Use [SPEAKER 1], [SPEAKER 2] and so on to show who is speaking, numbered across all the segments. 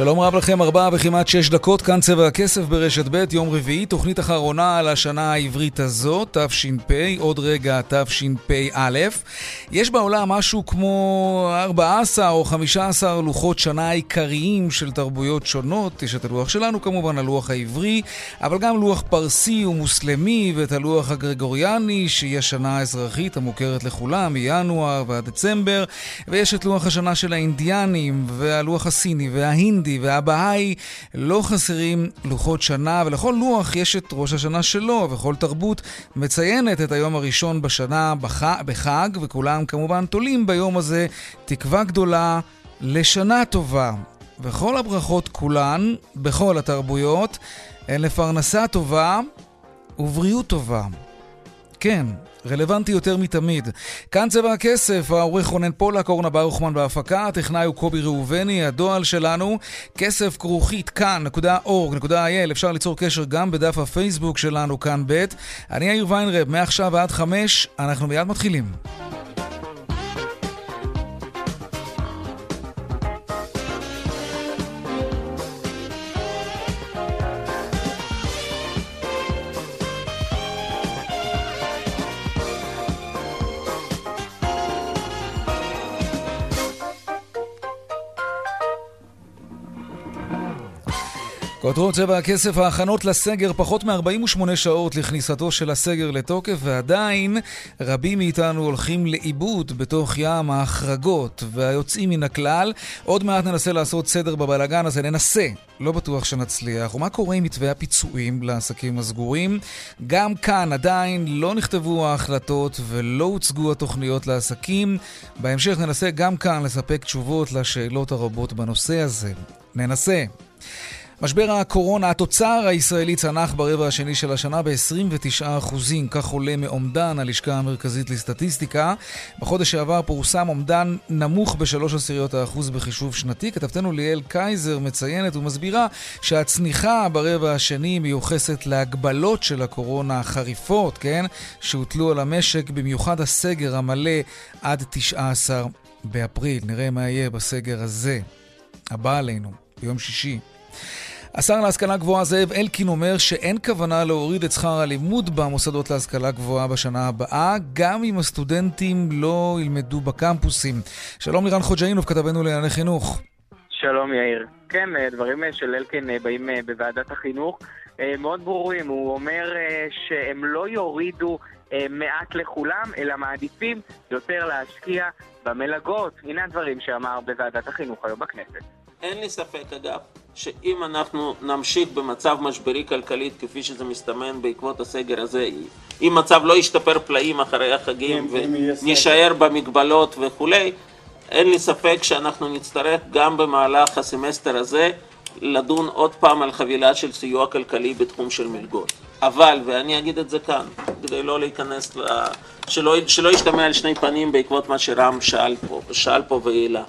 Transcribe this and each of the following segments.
[SPEAKER 1] שלום רב לכם, ארבעה וכמעט שש דקות, כאן צבע הכסף ברשת ב', יום רביעי, תוכנית אחרונה על השנה העברית הזאת, תש"פ, עוד רגע תשפ"א. יש בעולם משהו כמו 14 או 15 לוחות שנה עיקריים של תרבויות שונות, יש את הלוח שלנו כמובן, הלוח העברי, אבל גם לוח פרסי ומוסלמי ואת הלוח הגרגוריאני, שהיא השנה האזרחית המוכרת לכולם, מינואר ועד דצמבר, ויש את לוח השנה של האינדיאנים, והלוח הסיני וההינדי. החרדי והבהאי לא חסרים לוחות שנה, ולכל לוח יש את ראש השנה שלו, וכל תרבות מציינת את היום הראשון בשנה בח... בחג, וכולם כמובן תולים ביום הזה תקווה גדולה לשנה טובה. וכל הברכות כולן, בכל התרבויות, הן לפרנסה טובה ובריאות טובה. כן, רלוונטי יותר מתמיד. כאן צבע הכסף, העורך רונן פולק, אורנה ברוכמן בהפקה, הטכנאי הוא קובי ראובני, הדועל שלנו, כסף כרוכית כאן.org.il, אפשר ליצור קשר גם בדף הפייסבוק שלנו כאן ב'. אני יאיר ויינרב, מעכשיו ועד חמש, אנחנו מיד מתחילים. כותרות צבע הכסף, ההכנות לסגר פחות מ-48 שעות לכניסתו של הסגר לתוקף, ועדיין רבים מאיתנו הולכים לאיבוד בתוך ים ההחרגות והיוצאים מן הכלל. עוד מעט ננסה לעשות סדר בבלאגן הזה, ננסה, לא בטוח שנצליח. ומה קורה עם מתווה הפיצויים לעסקים הסגורים? גם כאן עדיין לא נכתבו ההחלטות ולא הוצגו התוכניות לעסקים. בהמשך ננסה גם כאן לספק תשובות לשאלות הרבות בנושא הזה. ננסה. משבר הקורונה, התוצר הישראלי צנח ברבע השני של השנה ב-29%, כך עולה מאומדן הלשכה המרכזית לסטטיסטיקה. בחודש שעבר פורסם אומדן נמוך בשלוש עשיריות האחוז בחישוב שנתי. כתבתנו ליאל קייזר מציינת ומסבירה שהצניחה ברבע השני מיוחסת להגבלות של הקורונה החריפות, כן? שהוטלו על המשק, במיוחד הסגר המלא עד 19 באפריל. נראה מה יהיה בסגר הזה, הבא עלינו, ביום שישי. השר להשכלה גבוהה זאב אלקין אומר שאין כוונה להוריד את שכר הלימוד במוסדות להשכלה גבוהה בשנה הבאה, גם אם הסטודנטים לא ילמדו בקמפוסים. שלום לירן חוג'אינוב, כתבנו לענייני חינוך.
[SPEAKER 2] שלום יאיר. כן, דברים של אלקין באים בוועדת החינוך מאוד ברורים. הוא אומר שהם לא יורידו מעט לכולם, אלא מעדיפים יותר להשקיע במלגות. הנה הדברים שאמר בוועדת החינוך היום בכנסת.
[SPEAKER 3] אין לי ספק, אגב, שאם אנחנו נמשיך במצב משברי כלכלית כפי שזה מסתמן בעקבות הסגר הזה, אם מצב לא ישתפר פלאים אחרי החגים ונישאר במגבלות וכולי, אין לי ספק שאנחנו נצטרך גם במהלך הסמסטר הזה לדון עוד פעם על חבילה של סיוע כלכלי בתחום של מלגות. אבל, ואני אגיד את זה כאן, כדי לא להיכנס. שלא, שלא ישתמע על שני פנים בעקבות מה שרם שאל פה, שאל פה והעלה.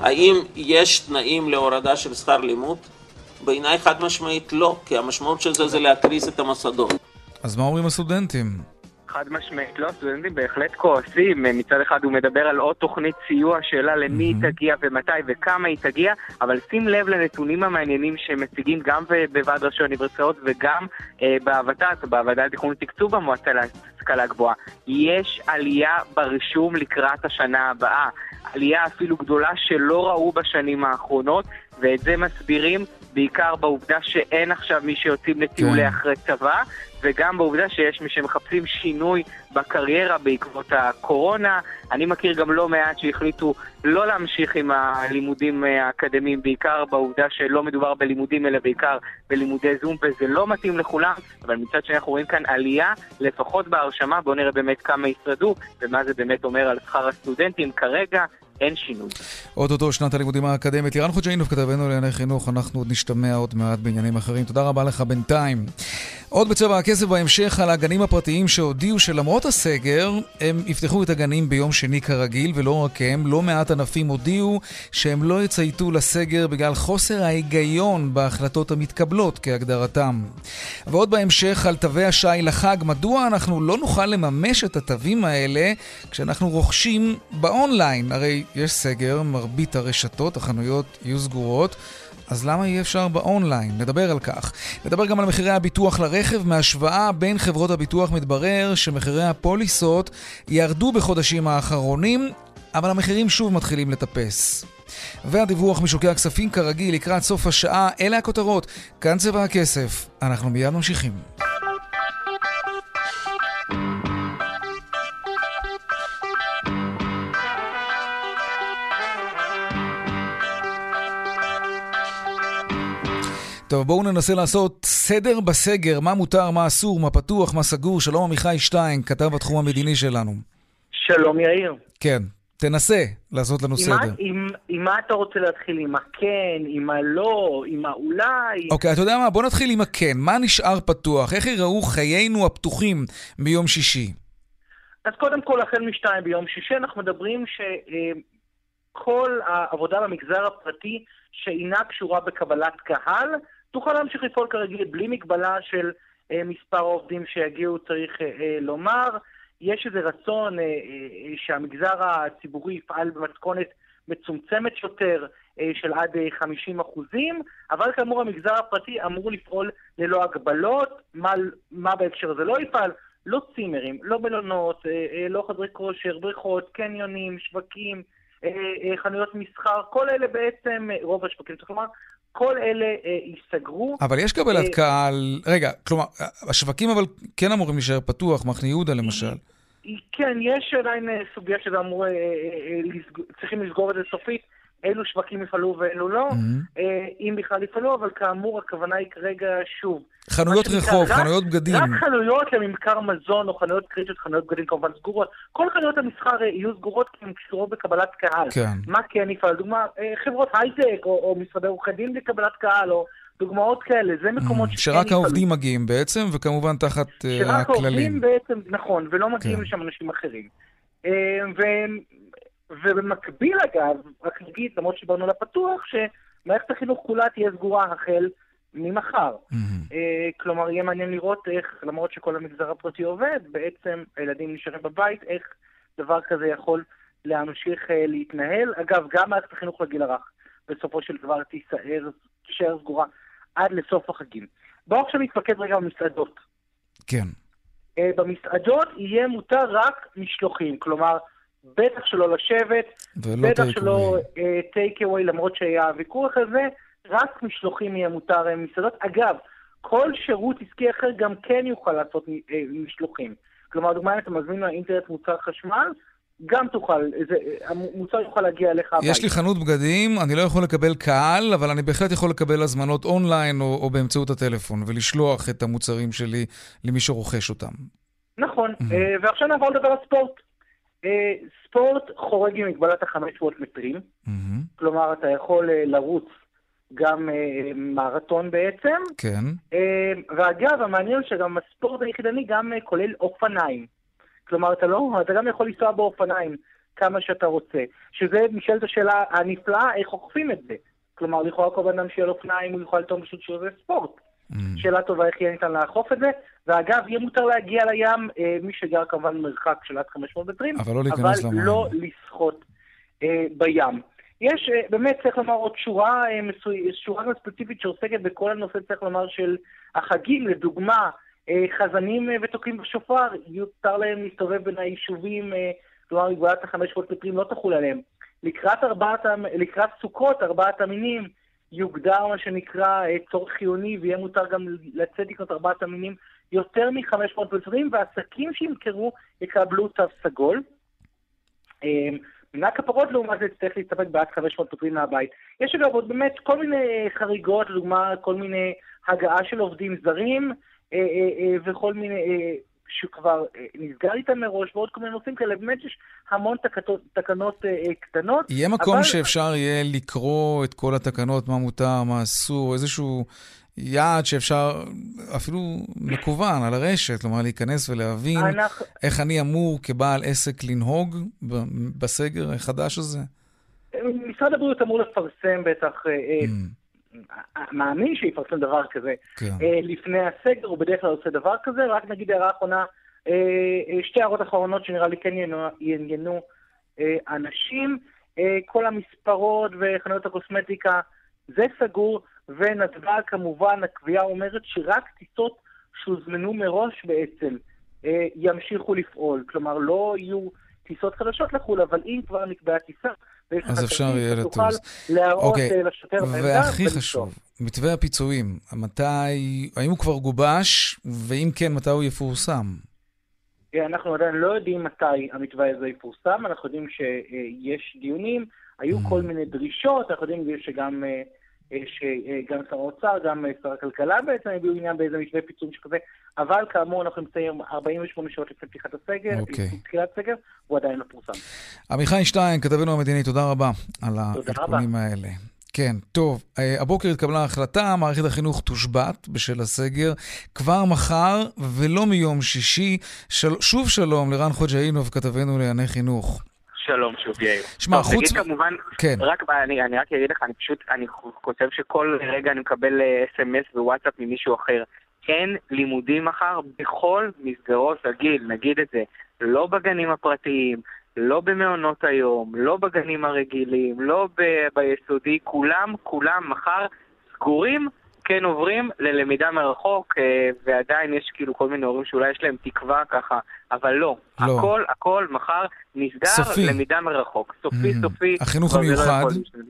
[SPEAKER 3] האם יש תנאים להורדה של שכר לימוד? בעיניי חד משמעית לא, כי המשמעות של זה זה להקריס את המוסדות.
[SPEAKER 1] אז מה אומרים הסטודנטים?
[SPEAKER 2] חד משמעית לא, הסטודנטים בהחלט כועסים. מצד אחד הוא מדבר על עוד תוכנית סיוע, שאלה למי היא תגיע ומתי וכמה היא תגיע, אבל שים לב לנתונים המעניינים שמציגים גם בוועד ראשי האוניברסיטאות וגם אה, בוות"ת, בוועדה לתכנון ותקצוב במועצה להשכלה גבוהה. יש עלייה ברישום לקראת השנה הבאה. עלייה אפילו גדולה שלא ראו בשנים האחרונות, ואת זה מסבירים בעיקר בעובדה שאין עכשיו מי שיוצאים לטיולי כן. אחרי צבא, וגם בעובדה שיש מי שמחפשים שינוי בקריירה בעקבות הקורונה. אני מכיר גם לא מעט שהחליטו לא להמשיך עם הלימודים האקדמיים, בעיקר בעובדה שלא מדובר בלימודים אלא בעיקר בלימודי זום, וזה לא מתאים לכולם, אבל מצד שני אנחנו רואים כאן עלייה, לפחות בהרשמה, בואו נראה באמת כמה ישרדו, ומה זה באמת אומר על שכר הסטודנטים כרגע.
[SPEAKER 4] אין שינוי.
[SPEAKER 1] אוטוטו שנת הלימודים האקדמית. לירן חוג'יינוב כתבנו לענייני חינוך, אנחנו עוד נשתמע עוד מעט בעניינים אחרים. תודה רבה לך בינתיים. עוד בצבע הכסף בהמשך על הגנים הפרטיים שהודיעו שלמרות הסגר, הם יפתחו את הגנים ביום שני כרגיל, ולא רק הם, לא מעט ענפים הודיעו שהם לא יצייתו לסגר בגלל חוסר ההיגיון בהחלטות המתקבלות כהגדרתם. ועוד בהמשך על תווי השי לחג, מדוע אנחנו לא נוכל לממש את התווים האלה כשאנחנו רוכשים באונליין? הרי יש סגר, מרבית הרשתות, החנויות יהיו סגורות. אז למה אי אפשר באונליין? נדבר על כך. נדבר גם על מחירי הביטוח לרכב. מהשוואה בין חברות הביטוח מתברר שמחירי הפוליסות ירדו בחודשים האחרונים, אבל המחירים שוב מתחילים לטפס. והדיווח משוקי הכספים כרגיל לקראת סוף השעה, אלה הכותרות. כאן צבע הכסף. אנחנו מיד ממשיכים. טוב, בואו ננסה לעשות סדר בסגר, מה מותר, מה אסור, מה פתוח, מה סגור. שלום עמיחי שטיין, כתב התחום המדיני שלנו.
[SPEAKER 4] שלום יאיר.
[SPEAKER 1] כן, תנסה לעשות לנו
[SPEAKER 4] עם
[SPEAKER 1] סדר.
[SPEAKER 4] עם, עם מה אתה רוצה להתחיל? עם הכן, עם הלא, עם האולי?
[SPEAKER 1] אוקיי, אתה יודע מה? בוא נתחיל עם הכן. מה נשאר פתוח? איך ייראו חיינו הפתוחים ביום שישי?
[SPEAKER 4] אז קודם כל, החל משתיים ביום שישי, אנחנו מדברים שכל העבודה במגזר הפרטי שאינה קשורה בקבלת קהל, תוכל להמשיך לפעול כרגיל בלי מגבלה של אה, מספר העובדים שיגיעו, צריך אה, אה, לומר. יש איזה רצון אה, אה, שהמגזר הציבורי יפעל במתכונת מצומצמת יותר אה, של עד אה, 50 אחוזים, אבל כאמור המגזר הפרטי אמור לפעול ללא הגבלות. מה, מה בהקשר הזה לא יפעל? לא צימרים, לא מלונות, אה, אה, לא חדרי כושר, בריכות, קניונים, שווקים, חנויות מסחר, כל אלה בעצם, אה, רוב השווקים, צריך לומר, כל אלה אה, ייסגרו.
[SPEAKER 1] אבל יש קבלת
[SPEAKER 4] אה,
[SPEAKER 1] קהל... רגע, כלומר, השווקים אבל כן אמורים להישאר פתוח, מחנה יהודה למשל.
[SPEAKER 4] כן, יש עדיין אה, סוגיה שזה אמור, אה, אה, אה, צריכים לסגור את זה סופית, אילו שווקים יפעלו ואילו לא,
[SPEAKER 1] Mhm.
[SPEAKER 4] אה, אם בכלל יפעלו, אבל כאמור הכוונה היא כרגע, שוב,
[SPEAKER 1] חנויות רחוב,
[SPEAKER 4] רק-
[SPEAKER 1] חנויות בגדים.
[SPEAKER 4] רק חנויות לממכר מזון או חנויות קריטיות, חנויות בגדים כמובן סגורות, כל חנויות המסחר אה, יהיו סגורות כי הן קשורות בקבלת קהל.
[SPEAKER 1] כן.
[SPEAKER 4] מה כן יפעל? לדוגמה, אה, חברות הייטק או, או משרדי עורכי דין לקבלת קהל, או דוגמאות כאלה, זה מקומות שכן
[SPEAKER 1] שרק
[SPEAKER 4] יפעלו.
[SPEAKER 1] העובדים מגיעים בעצם, וכמובן תחת אה,
[SPEAKER 4] שרק
[SPEAKER 1] הכללים.
[SPEAKER 4] העובדים בעצם, נכון, ולא מגיעים
[SPEAKER 1] כן.
[SPEAKER 4] לשם אנשים אחרים. ו... ובמקביל אגב, רק נגיד, למרות שדיברנו על הפתוח, שמערכת החינוך כולה תהיה סגורה החל ממחר. אה, כלומר, יהיה מעניין לראות איך, למרות שכל המגזר הפרטי עובד, בעצם הילדים נשארים בבית, איך דבר כזה יכול להמשיך אה, להתנהל. אגב, גם מערכת החינוך לגיל הרך, בסופו של דבר תישאר, תישאר סגורה עד לסוף החגים. בואו עכשיו נתמקד רגע במסעדות.
[SPEAKER 1] כן.
[SPEAKER 4] אה, במסעדות יהיה מותר רק משלוחים, כלומר, בטח שלא לשבת,
[SPEAKER 1] ולא
[SPEAKER 4] בטח שלא. טייק אווי, למרות שהיה ויכוח על זה, רק משלוחים יהיה מותר אה, במסעדות. אגב, כל שירות עסקי אחר גם כן יוכל לעשות אה, משלוחים. כלומר, דוגמא, אם אתה מזמין מהאינטרנט מוצר חשמל, גם תוכל, זה, המוצר יוכל להגיע אליך הביתה.
[SPEAKER 1] יש לי חנות בגדים, אני לא יכול לקבל קהל, אבל אני בהחלט יכול לקבל הזמנות אונליין או, או באמצעות הטלפון, ולשלוח את המוצרים שלי למי שרוכש אותם.
[SPEAKER 4] נכון,
[SPEAKER 1] Mhm.
[SPEAKER 4] אה, ועכשיו נעבור לדבר על ספורט. אה, ספורט חורג עם מגבלת ה-500 מטרים. כלומר אתה יכול אה, לרוץ גם אה, מרתון בעצם,
[SPEAKER 1] כן.
[SPEAKER 4] ואגב, המעניין הוא שגם הספורט היחידני גם כולל אופניים. כלומר, אתה לא, אתה גם יכול לנסוע באופניים כמה שאתה רוצה. שזה נשאלת השאלה הנפלאה, איך אוכפים את זה. כלומר, לכאורה כל בן אדם שיהיה לו אופניים, הוא יכול לטעון פשוט שזה ספורט.
[SPEAKER 1] מהמם.
[SPEAKER 4] שאלה טובה איך יהיה ניתן לאכוף את זה. ואגב, יהיה מותר להגיע לים, אה, מי שגר כמובן במרחק של עד 500 מטרים,
[SPEAKER 1] אבל לא להיכנס
[SPEAKER 4] אבל
[SPEAKER 1] למים.
[SPEAKER 4] לא לשחות אה, בים. יש, אה, באמת, צריך לומר עוד שורה, אה. שורה ספציפית שעוסקת בכל הנושא, צריך לומר, של החגים. לדוגמה, אה, חזנים אה, ותוקעים בשופר, יותר להם להסתובב בין היישובים, אה, כלומר, מגבלת ה-500 מטרים לא תחול עליהם. לקראת, ארבעת, לקראת סוכות, ארבעת המינים, יוגדר מה שנקרא אה, צורך חיוני, ויהיה מותר גם לצאת לקנות ארבעת המינים יותר מ-500 מטרים, ועסקים שימכרו יקבלו תו סגול. אה, מנה כפרות לעומת זה יצטרך להסתפק בעד 500 מטרים מהבית. יש אגב עוד באמת כל מיני חריגות, לדוגמה כל מיני הגעה של עובדים זרים אה, אה, אה, וכל מיני, שכבר נסגר איתם מראש, ועוד כל מיני נושאים כאלה, באמת יש המון תקנות, תקנות אה, קטנות.
[SPEAKER 1] יהיה מקום אבל... שאפשר יהיה לקרוא את כל התקנות, מה מותר, מה אסור, איזשהו יעד שאפשר, אפילו מקוון על הרשת, כלומר להיכנס ולהבין אנחנו... איך אני אמור כבעל עסק לנהוג בסגר החדש הזה?
[SPEAKER 4] משרד הבריאות אמור לפרסם בטח... Mm. מאמין שיפרסם דבר כזה כן. אה, לפני הסגר, הוא בדרך כלל עושה דבר כזה. רק נגיד הערה אחרונה, אה, אה, שתי הערות אחרונות שנראה לי כן יעניינו אנשים. כל המספרות וחנויות הקוסמטיקה, זה סגור, ונתב"ג כמובן, הקביעה אומרת שרק טיסות שהוזמנו מראש בעצם ימשיכו לפעול. כלומר, לא יהיו טיסות חדשות לחו"ל, אבל אם כבר נקבעה טיסה,
[SPEAKER 1] אז אפשר יהיה לטוס.
[SPEAKER 4] להראות אוקיי. אה, לשוטר בעמדה
[SPEAKER 1] והכי חשוב, מתווה הפיצויים, מתי, האם הוא כבר גובש, ואם כן, מתי הוא יפורסם?
[SPEAKER 4] אה, אנחנו עדיין לא יודעים מתי המתווה הזה יפורסם, אנחנו יודעים שיש דיונים, היו mm. כל מיני דרישות, אנחנו יודעים שגם שגם שר האוצר, גם שר הכלכלה בעצם הביאו עניין באיזה מתווה פיצויים שכזה, אבל כאמור אנחנו נמצאים 48 שעות לפני פתיחת הסגר, okay. אוקיי. תחילת הסגר, הוא עדיין לא פורסם.
[SPEAKER 1] עמיחי שטיין, כתבנו המדיני, תודה רבה על העדכונים האלה. כן, טוב, אה, הבוקר התקבלה החלטה, מערכת החינוך תושבת בשל הסגר כבר מחר ולא מיום שישי. של... שוב שלום לרן חוג'אינוב, כתבנו לענייני חינוך.
[SPEAKER 2] שלום שוב, יאיר.
[SPEAKER 1] שמע, חוץ...
[SPEAKER 2] תגיד כמובן, כן. רק, אני, אני רק אגיד לך, אני פשוט, אני חושב שכל רגע אני מקבל אס.אם.אס אה, ווואטסאפ ממישהו אחר. אין לימודים מחר בכל מסגרות הגיל, נגיד את זה. לא בגנים הפרטיים, לא במעונות היום, לא בגנים הרגילים, לא ב- ביסודי, כולם, כולם מחר סגורים כן עוברים ללמידה מרחוק, אה, ועדיין יש כאילו כל מיני הורים שאולי יש להם תקווה ככה, אבל לא. לא. הכל, הכל מחר נסגר סופי. למידה מרחוק. סופי, mm-hmm. סופי.
[SPEAKER 1] החינוך לא המיוחד.
[SPEAKER 2] לא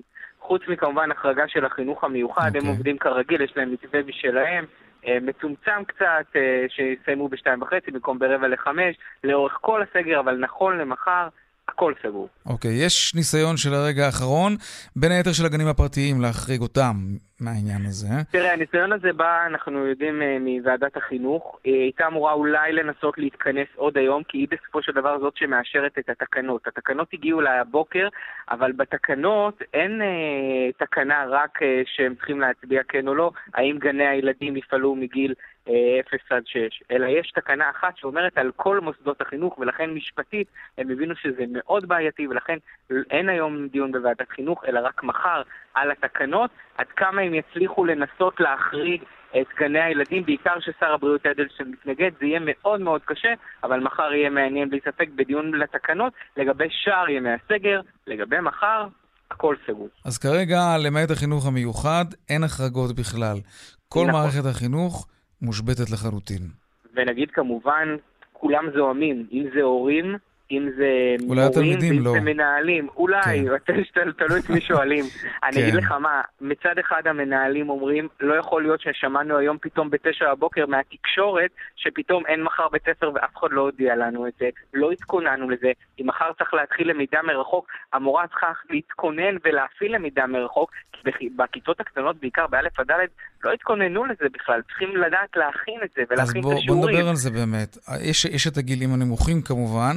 [SPEAKER 2] חוץ מכמובן החרגה של החינוך המיוחד, okay. הם אוקיי. עובדים כרגיל, יש להם מתווה משלהם. אה, מצומצם קצת, אה, שיסיימו בשתיים וחצי במקום ברבע לחמש, לאורך כל הסגר, אבל נכון למחר, הכל סגור.
[SPEAKER 1] אוקיי, okay, יש ניסיון של הרגע האחרון, בין היתר של הגנים הפרטיים, להחריג אותם מהעניין הזה.
[SPEAKER 2] תראה, הניסיון הזה בא, אנחנו יודעים, uh, מוועדת החינוך. היא הייתה אמורה אולי לנסות להתכנס עוד היום, כי היא בסופו של דבר זאת שמאשרת את התקנות. התקנות הגיעו לבוקר, אבל בתקנות אין uh, תקנה רק uh, שהם צריכים להצביע כן או לא, האם גני הילדים יפעלו מגיל 0 עד 6, אלא יש תקנה אחת שאומרת על כל מוסדות החינוך, ולכן משפטית הם הבינו שזה מאוד בעייתי, ולכן אין היום דיון בוועדת חינוך, אלא רק מחר על התקנות, עד כמה הם יצליחו לנסות להחריג את גני הילדים, בעיקר ששר הבריאות אדלשטיין מתנגד, זה יהיה מאוד מאוד קשה, אבל מחר יהיה מעניין בלי ספק בדיון לתקנות לגבי שאר ימי הסגר, לגבי מחר, הכל סגור.
[SPEAKER 1] אז כרגע, למעט החינוך המיוחד, אין החרגות בכלל. כל נכון. מערכת החינוך מושבתת לחלוטין.
[SPEAKER 2] ונגיד כמובן, כולם זוהמים, אם זה הורים, אם זה
[SPEAKER 1] מורים,
[SPEAKER 2] ואם
[SPEAKER 1] לא.
[SPEAKER 2] זה מנהלים. אולי, כן. תלוי את מי שואלים. אני כן. אגיד לך מה, מצד אחד המנהלים אומרים, לא יכול להיות ששמענו היום פתאום בתשע בבוקר מהתקשורת, שפתאום אין מחר בית ספר ואף אחד לא הודיע לנו את זה. לא התכוננו לזה. אם מחר צריך להתחיל למידה מרחוק, המורה צריכה להתכונן ולהפעיל למידה מרחוק, כי בכיתות הקטנות, בעיקר באלף עד דלת, לא התכוננו לזה בכלל. צריכים לדעת להכין את זה ולהכין
[SPEAKER 1] בוא,
[SPEAKER 2] את השיעורים.
[SPEAKER 1] אז בוא נדבר על זה באמת. יש, יש את הגילים הנמוכים כמובן.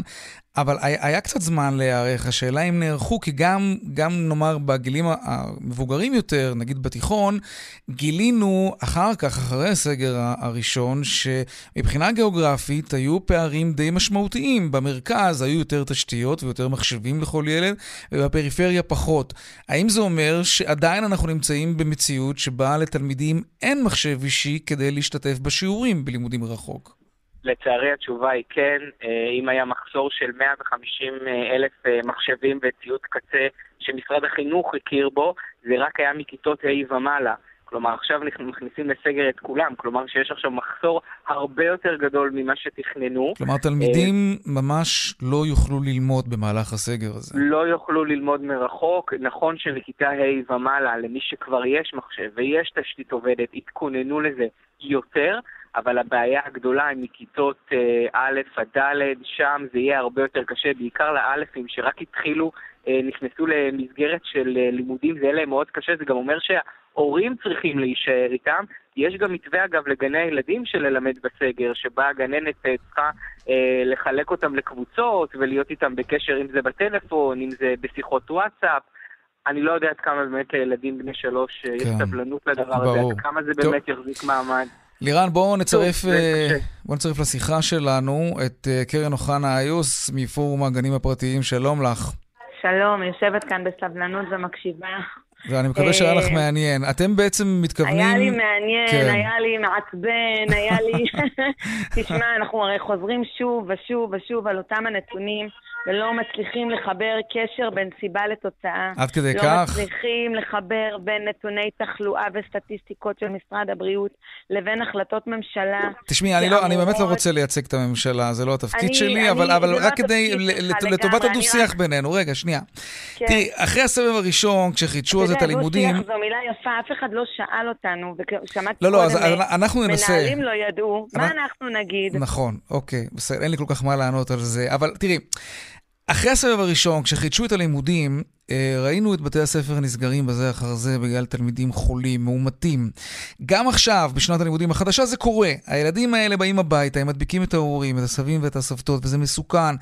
[SPEAKER 1] אבל היה קצת זמן להיערך, השאלה אם נערכו, כי גם, גם נאמר בגילים המבוגרים יותר, נגיד בתיכון, גילינו אחר כך, אחרי הסגר הראשון, שמבחינה גיאוגרפית היו פערים די משמעותיים. במרכז היו יותר תשתיות ויותר מחשבים לכל ילד, ובפריפריה פחות. האם זה אומר שעדיין אנחנו נמצאים במציאות שבה לתלמידים אין מחשב אישי כדי להשתתף בשיעורים בלימודים מרחוק?
[SPEAKER 2] לצערי התשובה היא כן. אה, אם היה מחסור של 150 אה, אלף אה, מחשבים וציוד קצה שמשרד החינוך הכיר בו, זה רק היה מכיתות ה' ומעלה. כלומר, עכשיו מכניסים לסגר את כולם, כלומר שיש עכשיו מחסור הרבה יותר גדול ממה שתכננו.
[SPEAKER 1] כלומר, תלמידים ממש לא יוכלו ללמוד במהלך הסגר הזה.
[SPEAKER 2] לא יוכלו ללמוד מרחוק. נכון שמכיתה ה' ומעלה, למי שכבר יש מחשב ויש תשתית עובדת, התכוננו לזה יותר, אבל הבעיה הגדולה היא מכיתות אה, א' עד ד', שם זה יהיה הרבה יותר קשה, בעיקר לאלפים שרק התחילו, אה, נכנסו למסגרת של אה, לימודים, זה יהיה להם מאוד קשה, זה גם אומר שההורים צריכים להישאר איתם, יש גם מתווה, אגב, לגני הילדים של ללמד בסגר, שבה הגננת צריכה אה, לחלק אותם לקבוצות ולהיות איתם בקשר, אם זה בטלפון, אם זה בשיחות וואטסאפ. אני לא יודע עד כמה באמת לילדים בני שלוש כן. יש סבלנות לדבר הזה, עד כמה זה טוב. באמת יחזיק מעמד.
[SPEAKER 1] לירן, בואו נצרף, אה, בוא נצרף לשיחה שלנו את אה, קרן אוחנה איוס מפורום הגנים הפרטיים. שלום לך.
[SPEAKER 5] שלום, יושבת כאן בסבלנות ומקשיבה.
[SPEAKER 1] ואני מקווה שהיה לך מעניין. אתם בעצם מתכוונים...
[SPEAKER 5] היה לי מעניין, כן. היה לי מעצבן, היה לי... תשמע, אנחנו הרי חוזרים שוב ושוב ושוב על אותם הנתונים. ולא מצליחים לחבר קשר בין סיבה לתוצאה.
[SPEAKER 1] עד כדי
[SPEAKER 5] לא
[SPEAKER 1] כך?
[SPEAKER 5] לא מצליחים לחבר בין נתוני תחלואה וסטטיסטיקות של משרד הבריאות לבין החלטות ממשלה.
[SPEAKER 1] תשמעי, אני, לא, אני באמת לא רוצה לייצג את הממשלה, זה לא התפקיד אני, שלי, אני, אבל, אבל לא רק כדי, לטובת הדו-שיח רק... בינינו, רגע, שנייה. כן. תראי, אחרי הסבב הראשון, כשחידשו אז את הלימודים...
[SPEAKER 5] דו-שיח זו מילה יפה, אף אחד לא שאל אותנו, ושמעתי
[SPEAKER 1] לא, לא, אז אנחנו ננסה.
[SPEAKER 5] מנהלים לא ידעו, מה אנחנו נגיד?
[SPEAKER 1] נכון, אוקיי, בסדר, אין לי כל כך מה לענות על זה, אבל תראי... אחרי הסבב הראשון, כשחידשו את הלימודים, אה, ראינו את בתי הספר נסגרים בזה אחר זה בגלל תלמידים חולים, מאומתים. גם עכשיו, בשנת הלימודים החדשה, זה קורה. הילדים האלה באים הביתה, הם מדביקים את ההורים, את הסבים ואת הסבתות, וזה מסוכן.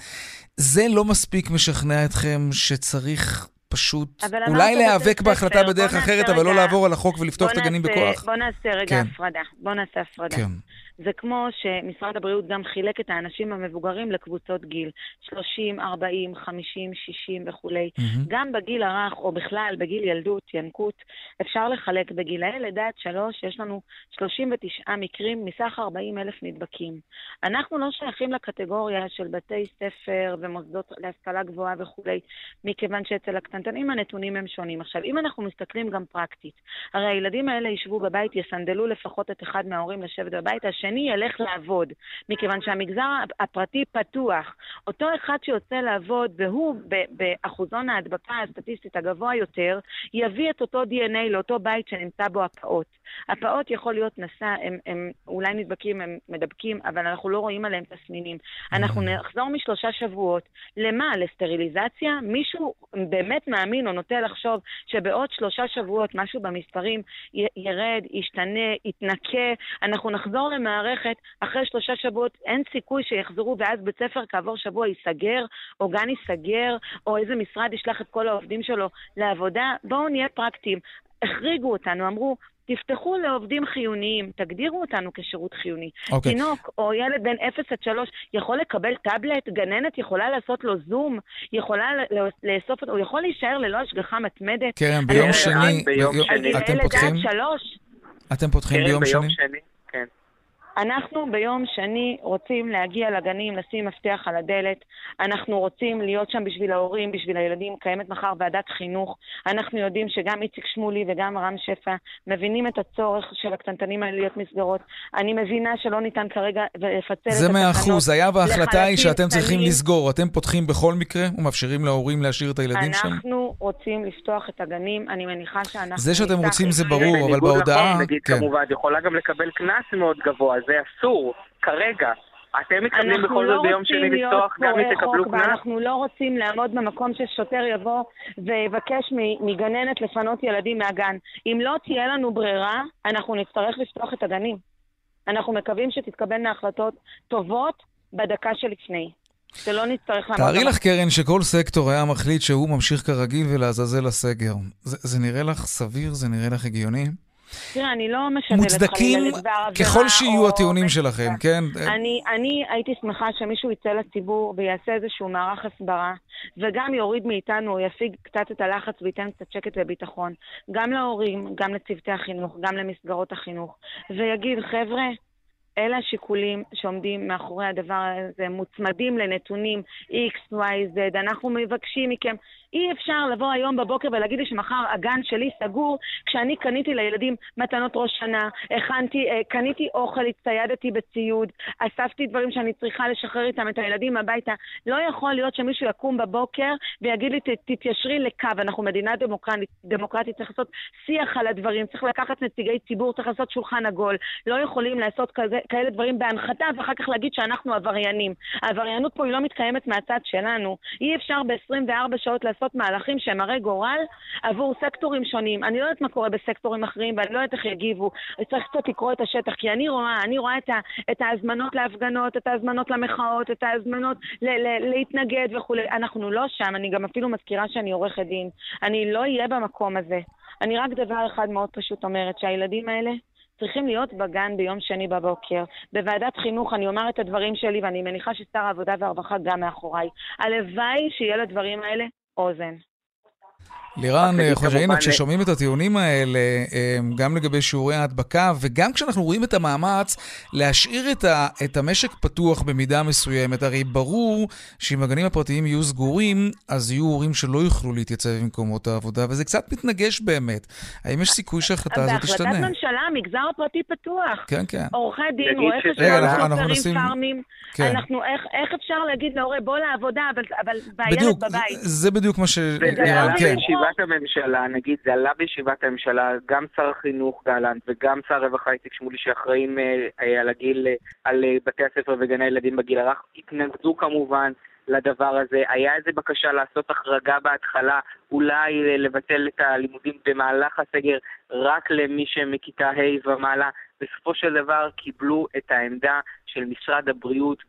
[SPEAKER 1] זה לא מספיק משכנע אתכם שצריך פשוט אולי להיאבק בהחלטה בדרך אחרת, אבל לא לעבור על החוק ולפתוח את הגנים בכוח?
[SPEAKER 5] בוא נעשה רגע כן. הפרדה. בוא נעשה הפרדה. כן. זה כמו שמשרד הבריאות גם חילק את האנשים המבוגרים לקבוצות גיל, 30, 40, 50, 60 וכולי. Mm-hmm. גם בגיל הרך, או בכלל בגיל ילדות, ינקות, אפשר לחלק. בגילאי לידה עד שלוש יש לנו 39 מקרים מסך 40 אלף נדבקים. אנחנו לא שייכים לקטגוריה של בתי ספר ומוסדות להשכלה גבוהה וכולי, מכיוון שאצל הקטנטנים הנתונים הם שונים. עכשיו, אם אנחנו מסתכלים גם פרקטית, הרי הילדים האלה ישבו בבית, יסנדלו לפחות את אחד מההורים לשבת בבית, השני ילך לעבוד, מכיוון שהמגזר הפרטי פתוח. אותו אחד שיוצא לעבוד, והוא באחוזון ההדבקה הסטטיסטית הגבוה יותר, יביא את אותו DNA לאותו בית שנמצא בו הפעוט. הפעוט יכול להיות נשא, הם, הם אולי נדבקים, הם מדבקים, אבל אנחנו לא רואים עליהם תסמינים. אנחנו mm. נחזור משלושה שבועות. למה? לסטריליזציה? מישהו באמת מאמין או נוטה לחשוב שבעוד שלושה שבועות משהו במספרים ירד, ישתנה, יתנקה, אנחנו נחזור למערכת, אחרי שלושה שבועות אין סיכוי שיחזרו, ואז בית ספר כעבור שבוע ייסגר, או גן ייסגר, או איזה משרד ישלח את כל העובדים שלו לעבודה. בואו נהיה פרקטיים. החריגו אותנו, אמרו, תפתחו לעובדים חיוניים, תגדירו אותנו כשירות חיוני. Okay. אוקיי. תינוק או ילד בן 0 עד 3 יכול לקבל טאבלט, גננת יכולה לעשות לו זום, יכולה לאסוף אותו, הוא יכול להישאר ללא השגחה מתמדת.
[SPEAKER 1] כן, ביום שני,
[SPEAKER 5] אתם פותחים?
[SPEAKER 1] אתם פותחים ביום שני?
[SPEAKER 2] כן.
[SPEAKER 5] אנחנו ביום שני רוצים להגיע לגנים, לשים מפתח על הדלת. אנחנו רוצים להיות שם בשביל ההורים, בשביל הילדים. קיימת מחר ועדת חינוך. אנחנו יודעים שגם איציק שמולי וגם רם שפע מבינים את הצורך של הקטנטנים האלה להיות מסגרות. אני מבינה שלא ניתן כרגע לפצל את התקנות.
[SPEAKER 1] זה מאה אחוז. היה וההחלטה היא שאתם צריכים לסגור. אתם פותחים בכל מקרה ומאפשרים להורים להשאיר את הילדים
[SPEAKER 5] אנחנו
[SPEAKER 1] שם?
[SPEAKER 5] אנחנו רוצים לפתוח את הגנים. אני מניחה שאנחנו...
[SPEAKER 1] זה שאתם רוצים זה ברור, אבל בהודעה...
[SPEAKER 2] נגיד, כן. כמובן, יכולה גם לקבל קנס מאוד גבוה. זה אסור, כרגע. אתם מתכוונים בכל זאת לא ביום שני לפתוח גם אם תקבלו קנס?
[SPEAKER 5] אנחנו לא רוצים לעמוד במקום ששוטר יבוא ויבקש מגננת לפנות ילדים מהגן. אם לא תהיה לנו ברירה, אנחנו נצטרך לפתוח את הגנים. אנחנו מקווים שתתקבלנה החלטות טובות בדקה שלפני. שלא נצטרך לעמוד...
[SPEAKER 1] תארי לך, קרן, שכל סקטור היה מחליט שהוא ממשיך כרגיל ולעזאזל הסגר. זה, זה נראה לך סביר? זה נראה לך הגיוני?
[SPEAKER 5] תראה, אני לא משדלת
[SPEAKER 1] מוצדקים ככל שיהיו הטיעונים שלכם, כן?
[SPEAKER 5] אני, אני הייתי שמחה שמישהו יצא לציבור ויעשה איזשהו מערך הסברה, וגם יוריד מאיתנו, יפיג קצת את הלחץ וייתן קצת שקט וביטחון, גם להורים, גם לצוותי החינוך, גם למסגרות החינוך, ויגיד, חבר'ה, אלה השיקולים שעומדים מאחורי הדבר הזה, מוצמדים לנתונים X, Y, Z. אנחנו מבקשים מכם אי אפשר לבוא היום בבוקר ולהגיד לי שמחר הגן שלי סגור, כשאני קניתי לילדים מתנות ראש שנה, הכנתי, אה, קניתי אוכל, הצטיידתי בציוד, אספתי דברים שאני צריכה לשחרר איתם את הילדים הביתה. לא יכול להיות שמישהו יקום בבוקר ויגיד לי, תתיישרי לקו, אנחנו מדינה דמוקרטית, דמוקרטית, צריך לעשות שיח על הדברים, צריך לקחת נציגי ציבור, צריך לעשות שולחן עגול. לא יכולים לעשות כזה, כאלה דברים בהנחתה, ואחר כך להגיד שאנחנו עבריינים. העבריינות פה היא לא מתקיימת מהצד שלנו. אי אפשר ב-24 שעות לעשות מהלכים שהם הרי גורל עבור סקטורים שונים. אני לא יודעת מה קורה בסקטורים אחרים, ואני לא יודעת איך יגיבו. צריך קצת לקרוא את השטח, כי אני רואה, אני רואה את, ה, את ההזמנות להפגנות, את ההזמנות למחאות, את ההזמנות ל- ל- להתנגד וכולי. אנחנו לא שם, אני גם אפילו מזכירה שאני עורכת דין. אני לא אהיה במקום הזה. אני רק דבר אחד מאוד פשוט אומרת, שהילדים האלה צריכים להיות בגן ביום שני בבוקר. בוועדת חינוך אני אומר את הדברים שלי, ואני מניחה ששר העבודה והרווחה גם מאחוריי. הלוואי שיהיה לדברים האלה אוזן.
[SPEAKER 1] לירן חוג'אינה, כששומעים את הטיעונים האלה, גם לגבי שיעורי ההדבקה, וגם כשאנחנו רואים את המאמץ להשאיר את, ה, את המשק פתוח במידה מסוימת, הרי ברור שאם הגנים הפרטיים יהיו סגורים, אז יהיו הורים שלא יוכלו להתייצב במקומות העבודה, וזה קצת מתנגש באמת. האם יש סיכוי שההחלטה הזאת תשתנה?
[SPEAKER 5] בהחלטת ממשלה, המגזר הפרטי פתוח.
[SPEAKER 1] כן, כן.
[SPEAKER 5] עורכי דין, רואי חשבון, סופרים, פארמים. כן. אנחנו, איך, איך אפשר להגיד להורה, בוא לעבודה, אבל, אבל והילד בבית?
[SPEAKER 1] זה בדיוק מה שלירן, כן.
[SPEAKER 2] בישיבת הממשלה, נגיד, זה עלה בישיבת הממשלה, גם שר החינוך גלנט וגם שר הרווחה איציק שמולי, שאחראים אה, על הגיל, אה, על אה, בתי הספר וגני הילדים בגיל הרך, התנגדו כמובן לדבר הזה. היה איזו בקשה לעשות החרגה בהתחלה, אולי לבטל את הלימודים במהלך הסגר רק למי שמכיתה ה' ומעלה. בסופו של דבר קיבלו את העמדה של משרד הבריאות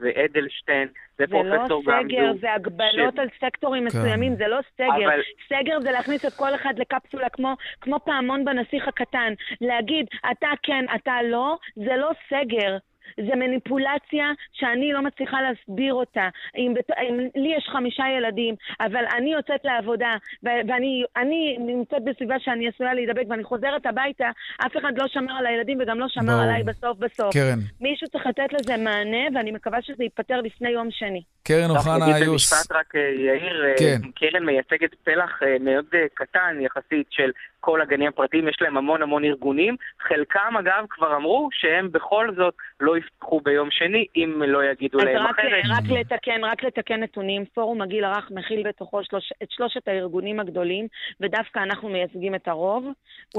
[SPEAKER 2] ואדלשטיין ופרופסור
[SPEAKER 5] גמזו. זה לא סגר, זה הגבלות ש... על סקטורים כן. מסוימים, זה לא סגר. אבל... סגר זה להכניס את כל אחד לקפסולה כמו, כמו פעמון בנסיך הקטן. להגיד, אתה כן, אתה לא, זה לא סגר. זה מניפולציה שאני לא מצליחה להסביר אותה. אם, אם לי יש חמישה ילדים, אבל אני יוצאת לעבודה, ואני נמצאת בסביבה שאני עשויה להידבק, ואני חוזרת הביתה, אף אחד לא שמר על הילדים וגם לא שמר בוא. עליי בסוף בסוף.
[SPEAKER 1] קרן.
[SPEAKER 5] מישהו צריך לתת לזה מענה, ואני מקווה שזה ייפתר לפני יום שני.
[SPEAKER 1] קרן אוחנה איוס.
[SPEAKER 2] במשפט רק, אה, יאיר, אה, כן. קרן מייצגת פלח אה, מאוד קטן יחסית של כל הגנים הפרטיים, יש להם המון המון ארגונים. חלקם, אגב, כבר אמרו שהם בכל זאת לא יפתחו ביום שני, אם לא יגידו להם
[SPEAKER 5] רק,
[SPEAKER 2] אחרת.
[SPEAKER 5] אז רק לתקן, רק לתקן נתונים. פורום הגיל הרך מכיל בתוכו שלוש, את שלושת הארגונים הגדולים, ודווקא אנחנו מייצגים את הרוב.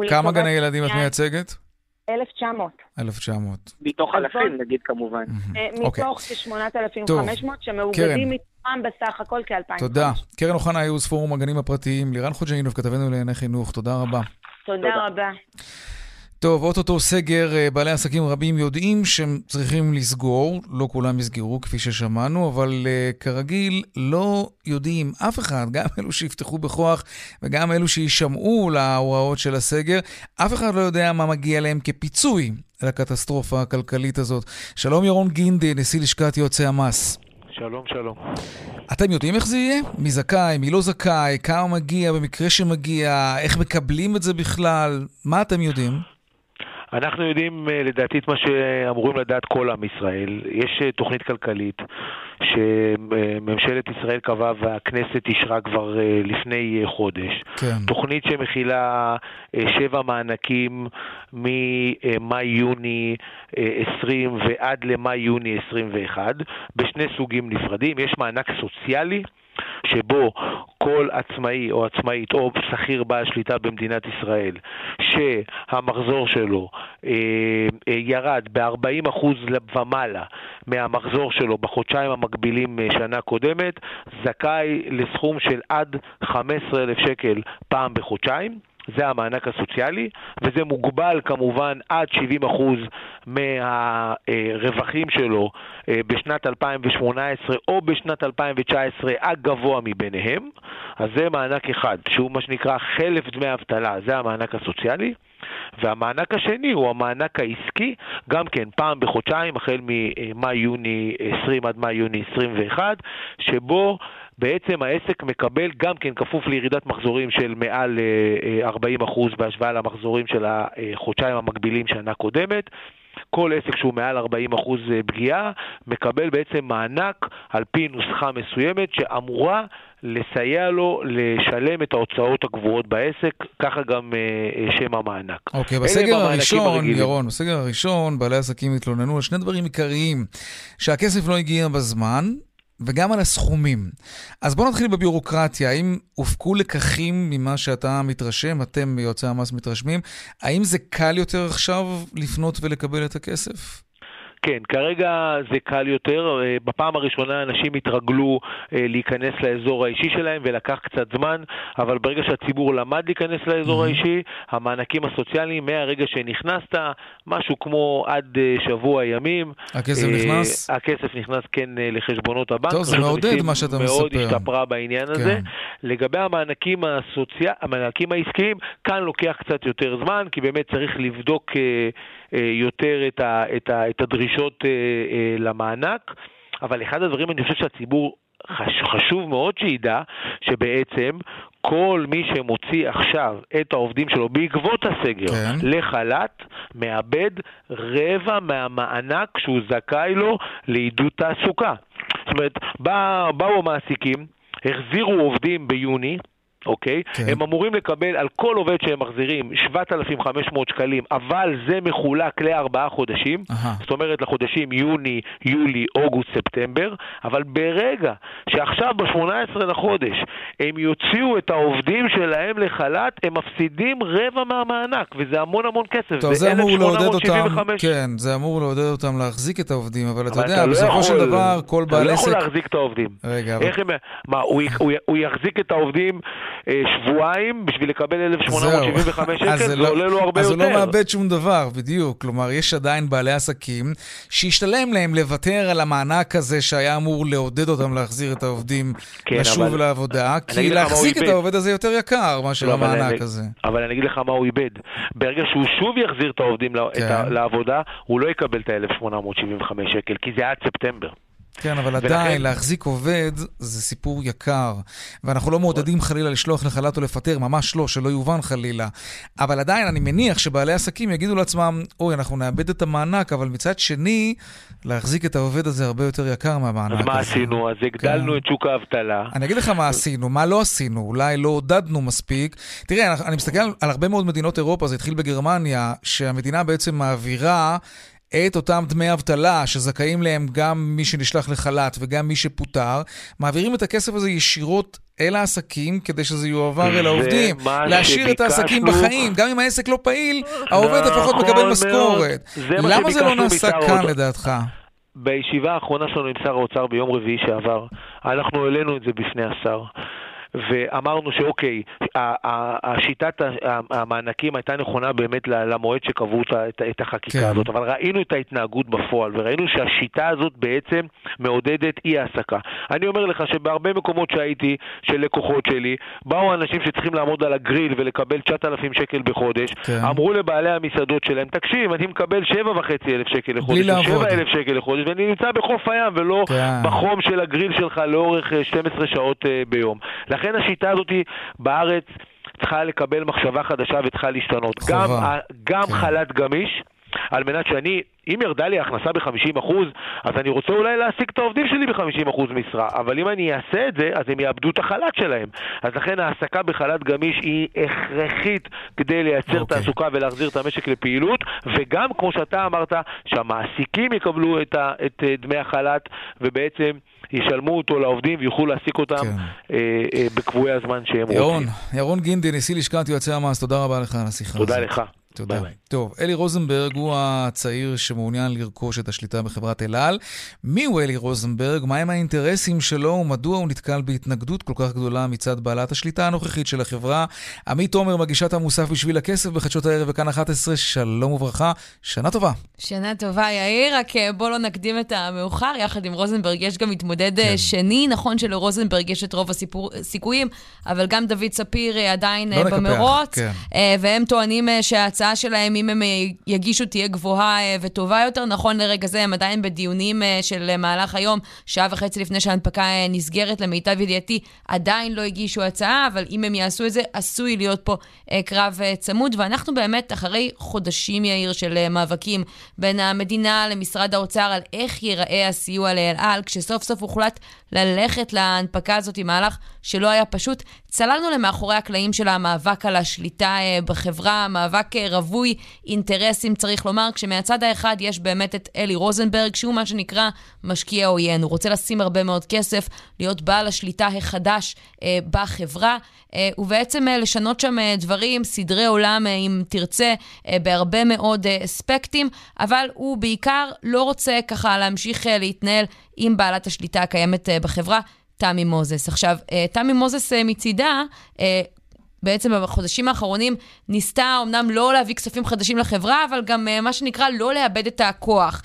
[SPEAKER 1] כמה גני ילדים את מייצגת?
[SPEAKER 5] 1900.
[SPEAKER 1] 1900.
[SPEAKER 2] מתוך אלפים, נגיד כמובן.
[SPEAKER 5] אה, אוקיי. מתוך כ-8,500 שמאוגדים מתוכם בסך הכל כ-2,000.
[SPEAKER 1] תודה. קרן אוחנה, ייעוץ פורום הגנים הפרטיים. לירן חוג'אינוב, כתבנו לענייני חינוך, תודה רבה.
[SPEAKER 5] תודה רבה.
[SPEAKER 1] טוב, אוטוטו סגר, אה, בעלי עסקים רבים יודעים שהם צריכים לסגור, לא כולם יסגרו כפי ששמענו, אבל uh, כרגיל לא יודעים אף אחד, גם אלו שיפתחו בכוח וגם אלו שישמעו להוראות של הסגר, אף אחד לא יודע מה מגיע להם כפיצוי לקטסטרופה הכלכלית הזאת. שלום ירון גינדי, נשיא לשכת יועצי המס.
[SPEAKER 6] שלום, שלום.
[SPEAKER 1] אתם יודעים איך זה יהיה? מי זכאי, מי לא זכאי, כמה מגיע במקרה שמגיע, איך מקבלים את זה בכלל? מה אתם יודעים?
[SPEAKER 6] אנחנו יודעים אה, לדעתי את מה שאמורים לדעת כל עם ישראל. יש אה, תוכנית כלכלית שממשלת ישראל קבעה והכנסת אישרה כבר אה, לפני חודש. כן. תוכנית שמכילה שבע מענקים ממאי-יוני 20 ועד למאי-יוני 21 בשני סוגים נפרדים. יש מענק סוציאלי. שבו כל עצמאי או עצמאית או שכיר בעל שליטה במדינת ישראל שהמחזור שלו אה, אה, ירד ב-40% ומעלה מהמחזור שלו בחודשיים המקבילים אה, שנה קודמת, זכאי לסכום של עד 15,000 שקל פעם בחודשיים. זה המענק הסוציאלי, וזה מוגבל כמובן עד 70% מהרווחים שלו אה, בשנת 2018 או בשנת 2019 הגבוה מביניהם. אז זה מענק אחד, שהוא מה שנקרא חלף דמי אבטלה, זה המענק הסוציאלי. והמענק השני הוא המענק העסקי, גם כן פעם בחודשיים, החל ממאי-יוני 20 עד מאי-יוני 21, שבו בעצם העסק מקבל גם כן כפוף לירידת מחזורים של מעל 40% אה, אה, בהשוואה למחזורים של החודשיים המקבילים שנה קודמת. כל עסק שהוא מעל 40% אה, פגיעה מקבל בעצם מענק על פי נוסחה מסוימת שאמורה לסייע לו לשלם את ההוצאות הקבועות בעסק, ככה גם uh, שם המענק.
[SPEAKER 1] אוקיי, okay, בסגר הראשון, ירון, בסגר הראשון בעלי עסקים התלוננו על שני דברים עיקריים, שהכסף לא הגיע בזמן, וגם על הסכומים. אז בואו נתחיל בביורוקרטיה. האם הופקו לקחים ממה שאתה מתרשם, אתם יועצי המס מתרשמים? האם זה קל יותר עכשיו לפנות ולקבל את הכסף?
[SPEAKER 6] כן, כרגע זה קל יותר. אה, בפעם הראשונה אנשים התרגלו אה, להיכנס לאזור האישי שלהם ולקח קצת זמן, אבל ברגע שהציבור למד להיכנס לאזור mm-hmm. האישי, המענקים הסוציאליים, מהרגע שנכנסת, משהו כמו עד אה, שבוע ימים.
[SPEAKER 1] הכסף נכנס?
[SPEAKER 6] הכסף נכנס כן לחשבונות הבנק.
[SPEAKER 1] טוב, זה מעודד מה שאתה מספר.
[SPEAKER 6] מאוד השתפרה בעניין כן. הזה. לגבי המענקים, הסוציא... המענקים העסקיים, כאן לוקח קצת יותר זמן, כי באמת צריך לבדוק יותר את, ה... את, ה... את הדרישות למענק. אבל אחד הדברים, אני חושב שהציבור חשוב מאוד שידע שבעצם כל מי שמוציא עכשיו את העובדים שלו בעקבות הסגר כן. לחל"ת, מאבד רבע מהמענק שהוא זכאי לו לעידוד תעסוקה. זאת אומרת, בא, באו המעסיקים, החזירו עובדים ביוני, אוקיי? כן. הם אמורים לקבל על כל עובד שהם מחזירים 7,500 שקלים, אבל זה מחולק לארבעה חודשים, Aha. זאת אומרת לחודשים יוני, יולי, אוגוסט, ספטמבר, אבל ברגע שעכשיו ב-18 לחודש הם יוציאו את העובדים שלהם לחל"ת, הם מפסידים רבע מהמענק, וזה המון המון כסף.
[SPEAKER 1] טוב, זה אמור לעודד אותם, כן, זה אמור לעודד אותם להחזיק את העובדים, אבל, אבל אתה יודע, לא בסופו יכול, של דבר, כל בעל עסק...
[SPEAKER 6] אתה לא יכול להחזיק את העובדים.
[SPEAKER 1] רגע,
[SPEAKER 6] אבל... הם... מה, הוא, הוא, הוא יחזיק את העובדים... אה, שבועיים בשביל לקבל 1,875 שקל, זה לא, עולה לו הרבה
[SPEAKER 1] אז
[SPEAKER 6] יותר.
[SPEAKER 1] אז הוא לא מאבד שום דבר, בדיוק. כלומר, יש עדיין בעלי עסקים שהשתלם להם לוותר על המענק הזה שהיה אמור לעודד אותם להחזיר את העובדים כן, לשוב אבל... לעבודה, כי להחזיק את העובד הזה יותר יקר מאשר לא, המענק
[SPEAKER 6] אבל
[SPEAKER 1] הזה.
[SPEAKER 6] אבל אני אגיד לך מה הוא איבד. ברגע שהוא שוב יחזיר את העובדים כן. לעבודה, הוא לא יקבל את ה-1,875 שקל, כי זה עד ספטמבר.
[SPEAKER 1] כן, אבל ולכן... עדיין להחזיק עובד זה סיפור יקר. ואנחנו לא מעודדים חלילה לשלוח לחל"ת או לפטר, ממש לא, שלא יובן חלילה. אבל עדיין, אני מניח שבעלי עסקים יגידו לעצמם, אוי, אנחנו נאבד את המענק, אבל מצד שני, להחזיק את העובד הזה הרבה יותר יקר מהמענק
[SPEAKER 6] הזה. אז מה עשינו? אז הגדלנו כן. את שוק האבטלה.
[SPEAKER 1] אני אגיד לך מה עשינו, מה לא עשינו. אולי לא עודדנו מספיק. תראה, אני מסתכל על הרבה מאוד מדינות אירופה, זה התחיל בגרמניה, שהמדינה בעצם מעבירה את אותם דמי אבטלה שזכאים להם גם מי שנשלח לחל"ת וגם מי שפוטר, מעבירים את הכסף הזה ישירות אל העסקים כדי שזה יועבר אל העובדים. להשאיר את העסקים בחיים, גם אם העסק לא פעיל, העובד לפחות נכון מקבל משכורת. למה זה לא נעשה כאן לדעתך?
[SPEAKER 6] בישיבה האחרונה שלנו עם שר האוצר ביום רביעי שעבר, אנחנו העלינו את זה בפני השר. ואמרנו שאוקיי, השיטת המענקים הייתה נכונה באמת למועד שקבעו את החקיקה כן. הזאת, אבל ראינו את ההתנהגות בפועל, וראינו שהשיטה הזאת בעצם מעודדת אי העסקה. אני אומר לך שבהרבה מקומות שהייתי, של לקוחות שלי, באו אנשים שצריכים לעמוד על הגריל ולקבל 9,000 שקל בחודש, כן. אמרו לבעלי המסעדות שלהם, תקשיב, אני מקבל 7,500 שקל לחודש, או 7,000 שקל לחודש, ואני נמצא בחוף הים ולא כן. בחום של הגריל שלך לאורך 12 אה, שעות אה, ביום. לכן השיטה הזאת בארץ צריכה לקבל מחשבה חדשה וצריכה להשתנות. חובה. גם, גם כן. חל"ת גמיש. על מנת שאני, אם ירדה לי ההכנסה ב-50%, אז אני רוצה אולי להעסיק את העובדים שלי ב-50% משרה, אבל אם אני אעשה את זה, אז הם יאבדו את החל"ת שלהם. אז לכן ההעסקה בחל"ת גמיש היא הכרחית כדי לייצר okay. אוקיי. תעסוקה ולהחזיר את המשק לפעילות, וגם, כמו שאתה אמרת, שהמעסיקים יקבלו את, ה, את אה, דמי החל"ת, ובעצם... ישלמו אותו לעובדים ויוכלו להעסיק אותם כן. אה, אה, בקבועי הזמן שהם
[SPEAKER 1] ירון,
[SPEAKER 6] רוצים.
[SPEAKER 1] ירון גינדי, נשיא לשכת יועצי המס, תודה רבה לך על השיחה
[SPEAKER 6] הזאת. תודה לך.
[SPEAKER 1] תודה. ביי ביי. טוב, אלי רוזנברג הוא הצעיר שמעוניין לרכוש את השליטה בחברת אל על. מי הוא אלי רוזנברג? מהם האינטרסים שלו ומדוע הוא נתקל בהתנגדות כל כך גדולה מצד בעלת השליטה הנוכחית של החברה? עמית תומר, מגישת המוסף בשביל הכסף בחדשות הערב וכאן 11, שלום וברכה, שנה טובה.
[SPEAKER 7] שנה טובה, יאיר, רק אה, בוא לא נקדים את המאוחר. יחד עם רוזנברג יש גם מתמודד אה, כן. שני. נכון שלרוזנברג יש את רוב הסיכויים, אבל גם דוד ספיר אה, עדיין לא במרוץ. כן. והם טוענים שההצ... ההצעה שלהם, אם הם אה, יגישו, תהיה גבוהה אה, וטובה יותר. נכון לרגע זה, הם עדיין בדיונים אה, של מהלך היום, שעה וחצי לפני שההנפקה נסגרת, למיטב ידיעתי, עדיין לא הגישו הצעה, אבל אם הם יעשו את זה, עשוי להיות פה קרב צמוד. ואנחנו באמת, אחרי חודשים, יאיר, של מאבקים בין המדינה למשרד האוצר על איך ייראה הסיוע לאל על, כשסוף סוף הוחלט ללכת להנפקה הזאת עם מהלך שלא היה פשוט, צללנו למאחורי הקלעים של המאבק על השליטה בחברה, מאבק רווי אינטרסים, צריך לומר, כשמהצד האחד יש באמת את אלי רוזנברג, שהוא מה שנקרא משקיע עוין. הוא רוצה לשים הרבה מאוד כסף, להיות בעל השליטה החדש אה, בחברה, אה, ובעצם אה, לשנות שם אה, דברים, סדרי עולם, אה, אם תרצה, אה, בהרבה מאוד אה, אספקטים, אבל הוא בעיקר לא רוצה ככה להמשיך אה, להתנהל עם בעלת השליטה הקיימת אה, בחברה. תמי מוזס. עכשיו, אה, תמי מוזס אה, מצידה, אה, בעצם בחודשים האחרונים ניסתה אמנם לא להביא כספים חדשים לחברה, אבל גם מה שנקרא לא לאבד את הכוח.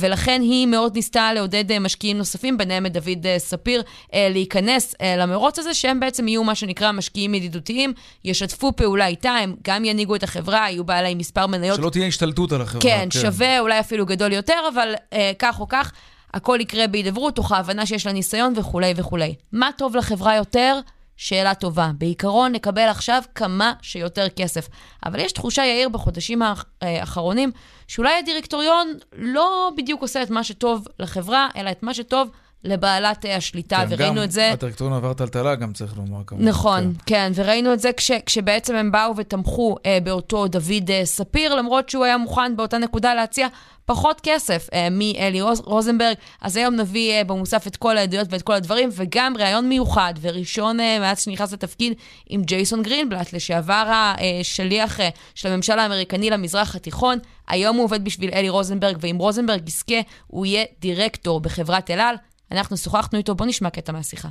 [SPEAKER 7] ולכן היא מאוד ניסתה לעודד משקיעים נוספים, ביניהם את דוד ספיר, להיכנס למרוץ הזה, שהם בעצם יהיו מה שנקרא משקיעים ידידותיים, ישתפו פעולה איתה, הם גם ינהיגו את החברה, יהיו בעלי מספר מניות.
[SPEAKER 1] שלא תהיה השתלטות על החברה.
[SPEAKER 7] כן, כן. שווה, אולי אפילו גדול יותר, אבל כך או כך. הכל יקרה בהידברות, תוך ההבנה שיש לה ניסיון וכולי וכולי. מה טוב לחברה יותר? שאלה טובה. בעיקרון נקבל עכשיו כמה שיותר כסף. אבל יש תחושה, יאיר, בחודשים האחרונים, שאולי הדירקטוריון לא בדיוק עושה את מה שטוב לחברה, אלא את מה שטוב לבעלת השליטה, כן, וראינו את זה...
[SPEAKER 1] גם הדירקטוריון עבר טלטלה, גם צריך לומר כמובן.
[SPEAKER 7] נכון, כן, כן וראינו את זה כש, כשבעצם הם באו ותמכו אה, באותו דוד אה, ספיר, למרות שהוא היה מוכן באותה נקודה להציע פחות כסף אה, מאלי רוזנברג. אז היום נביא אה, במוסף את כל העדויות ואת כל הדברים, וגם ראיון מיוחד וראשון אה, מאז שנכנס לתפקיד עם ג'ייסון גרינבלט, לשעבר השליח אה, של הממשל האמריקני למזרח התיכון. היום הוא עובד בשביל אלי רוזנברג, ואם רוזנברג יזכה, הוא יהיה דירקטור בחברת אל על. אנחנו שוחחנו איתו, בוא נשמע קטע מהשיחה.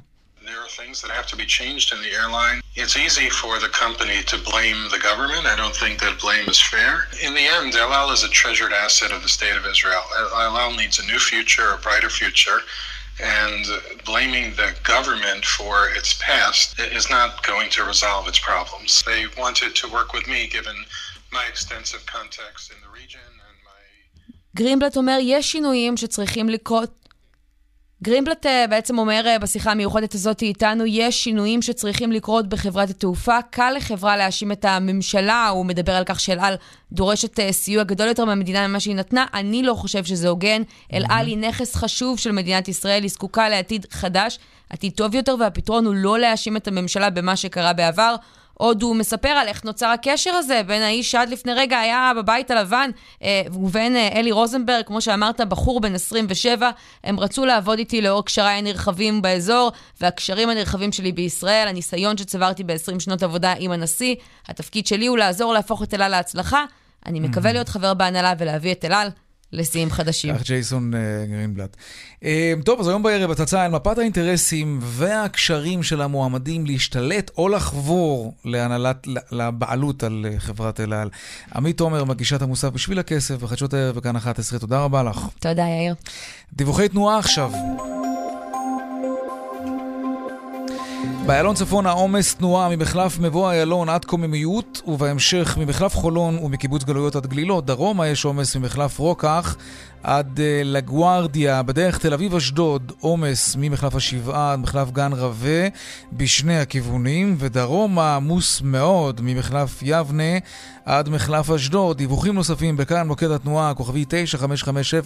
[SPEAKER 7] There are things that have to be changed in the airline. It's easy for the company to blame the government. I don't think that blame is fair. In the end, El Al is a treasured asset of the state of Israel. El Al needs a new future, a brighter future. And blaming the government for its past is not going to resolve its problems. They wanted to work with me given my extensive context in the region and my... גרינבלט אומר, יש שינויים שצריכים לקרות גרינבלט אה, בעצם אומר אה, בשיחה המיוחדת הזאת איתנו, יש שינויים שצריכים לקרות בחברת התעופה. קל לחברה להאשים את הממשלה, הוא מדבר על כך שאל על דורשת אה, סיוע גדול יותר מהמדינה ממה שהיא נתנה. אני לא חושב שזה הוגן. אל על היא נכס חשוב של מדינת ישראל, היא זקוקה לעתיד חדש, עתיד טוב יותר, והפתרון הוא לא להאשים את הממשלה במה שקרה בעבר. עוד הוא מספר על איך נוצר הקשר הזה בין האיש שעד לפני רגע היה בבית הלבן אה, ובין אה, אלי רוזנברג, כמו שאמרת, בחור בן 27. הם רצו לעבוד איתי לאור קשריי הנרחבים באזור והקשרים הנרחבים שלי בישראל, הניסיון שצברתי ב-20 שנות עבודה עם הנשיא. התפקיד שלי הוא לעזור להפוך את אל על להצלחה. אני מקווה להיות חבר בהנהלה ולהביא את אל על לשיאים חדשים.
[SPEAKER 1] כך ג'ייסון uh, גרינבלט. Uh, טוב, אז היום בערב הצצה על מפת האינטרסים והקשרים של המועמדים להשתלט או לחבור להנהלת, לבעלות על uh, חברת אל על. עמית תומר, מגישת המוסף בשביל הכסף בחדשות הערב וכאן 11. תודה רבה לך.
[SPEAKER 7] תודה, יאיר.
[SPEAKER 1] דיווחי תנועה עכשיו. באיילון צפון העומס תנועה ממחלף מבוא איילון עד קוממיות, ובהמשך ממחלף חולון ומקיבוץ גלויות עד גלילות. דרומה יש עומס ממחלף רוקח עד uh, לגוארדיה, בדרך תל אביב-אשדוד, עומס ממחלף השבעה עד מחלף גן רבה בשני הכיוונים, ודרומה עמוס מאוד ממחלף יבנה עד מחלף אשדוד. דיווחים נוספים בכאן מוקד התנועה, כוכבי 9550,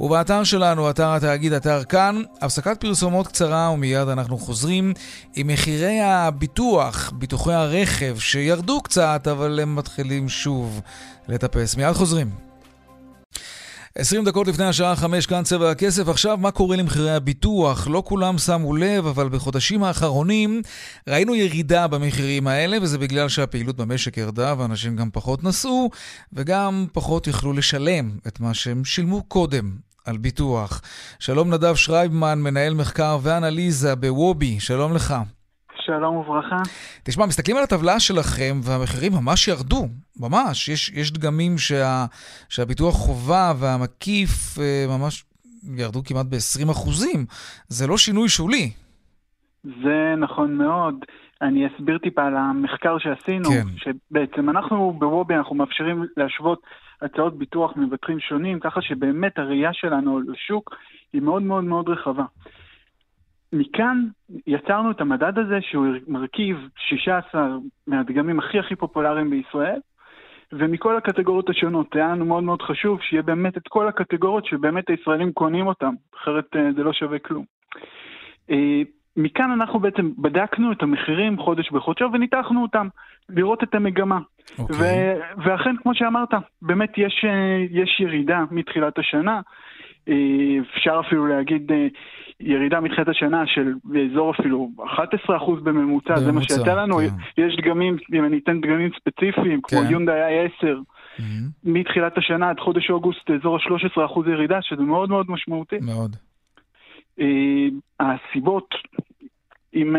[SPEAKER 1] ובאתר שלנו, אתר התאגיד, אתר כאן. הפסקת פרסומות קצרה ומיד אנחנו חוזרים עם מחירי הביטוח, ביטוחי הרכב, שירדו קצת, אבל הם מתחילים שוב לטפס. מיד חוזרים. 20 דקות לפני השעה 5 כאן צבע הכסף. עכשיו, מה קורה למחירי הביטוח? לא כולם שמו לב, אבל בחודשים האחרונים ראינו ירידה במחירים האלה, וזה בגלל שהפעילות במשק ירדה ואנשים גם פחות נסעו, וגם פחות יכלו לשלם את מה שהם שילמו קודם על ביטוח. שלום נדב שרייבמן, מנהל מחקר ואנליזה בוובי, שלום לך.
[SPEAKER 8] שלום וברכה.
[SPEAKER 1] תשמע, מסתכלים על הטבלה שלכם והמחירים ממש ירדו, ממש. יש, יש דגמים שה, שהביטוח חובה והמקיף אה, ממש ירדו כמעט ב-20 אחוזים. זה לא שינוי שולי.
[SPEAKER 8] זה נכון מאוד. אני אסביר טיפה על המחקר שעשינו, כן. שבעצם אנחנו בוובי, אנחנו מאפשרים להשוות הצעות ביטוח מבטחים שונים, ככה שבאמת הראייה שלנו לשוק היא מאוד מאוד מאוד רחבה. מכאן יצרנו את המדד הזה שהוא מרכיב 16 מהדגמים הכי הכי פופולריים בישראל, ומכל הקטגוריות השונות. היה לנו מאוד מאוד חשוב שיהיה באמת את כל הקטגוריות שבאמת הישראלים קונים אותם, אחרת אה, זה לא שווה כלום. אה, מכאן אנחנו בעצם בדקנו את המחירים חודש בחודשו וניתחנו אותם, לראות את המגמה. Okay. אוקיי. ו- ואכן, כמו שאמרת, באמת יש, אה, יש ירידה מתחילת השנה. אה, אפשר אפילו להגיד אה, ירידה מתחילת השנה של באזור אפילו 11% בממוצע, זה מה שיצא לנו. כן. יש דגמים, אם אני אתן דגמים ספציפיים, כן. כמו יונדאי i10, mm-hmm. מתחילת השנה עד חודש אוגוסט, אזור ה-13% ירידה, שזה מאוד מאוד משמעותי.
[SPEAKER 1] מאוד.
[SPEAKER 8] הסיבות, עם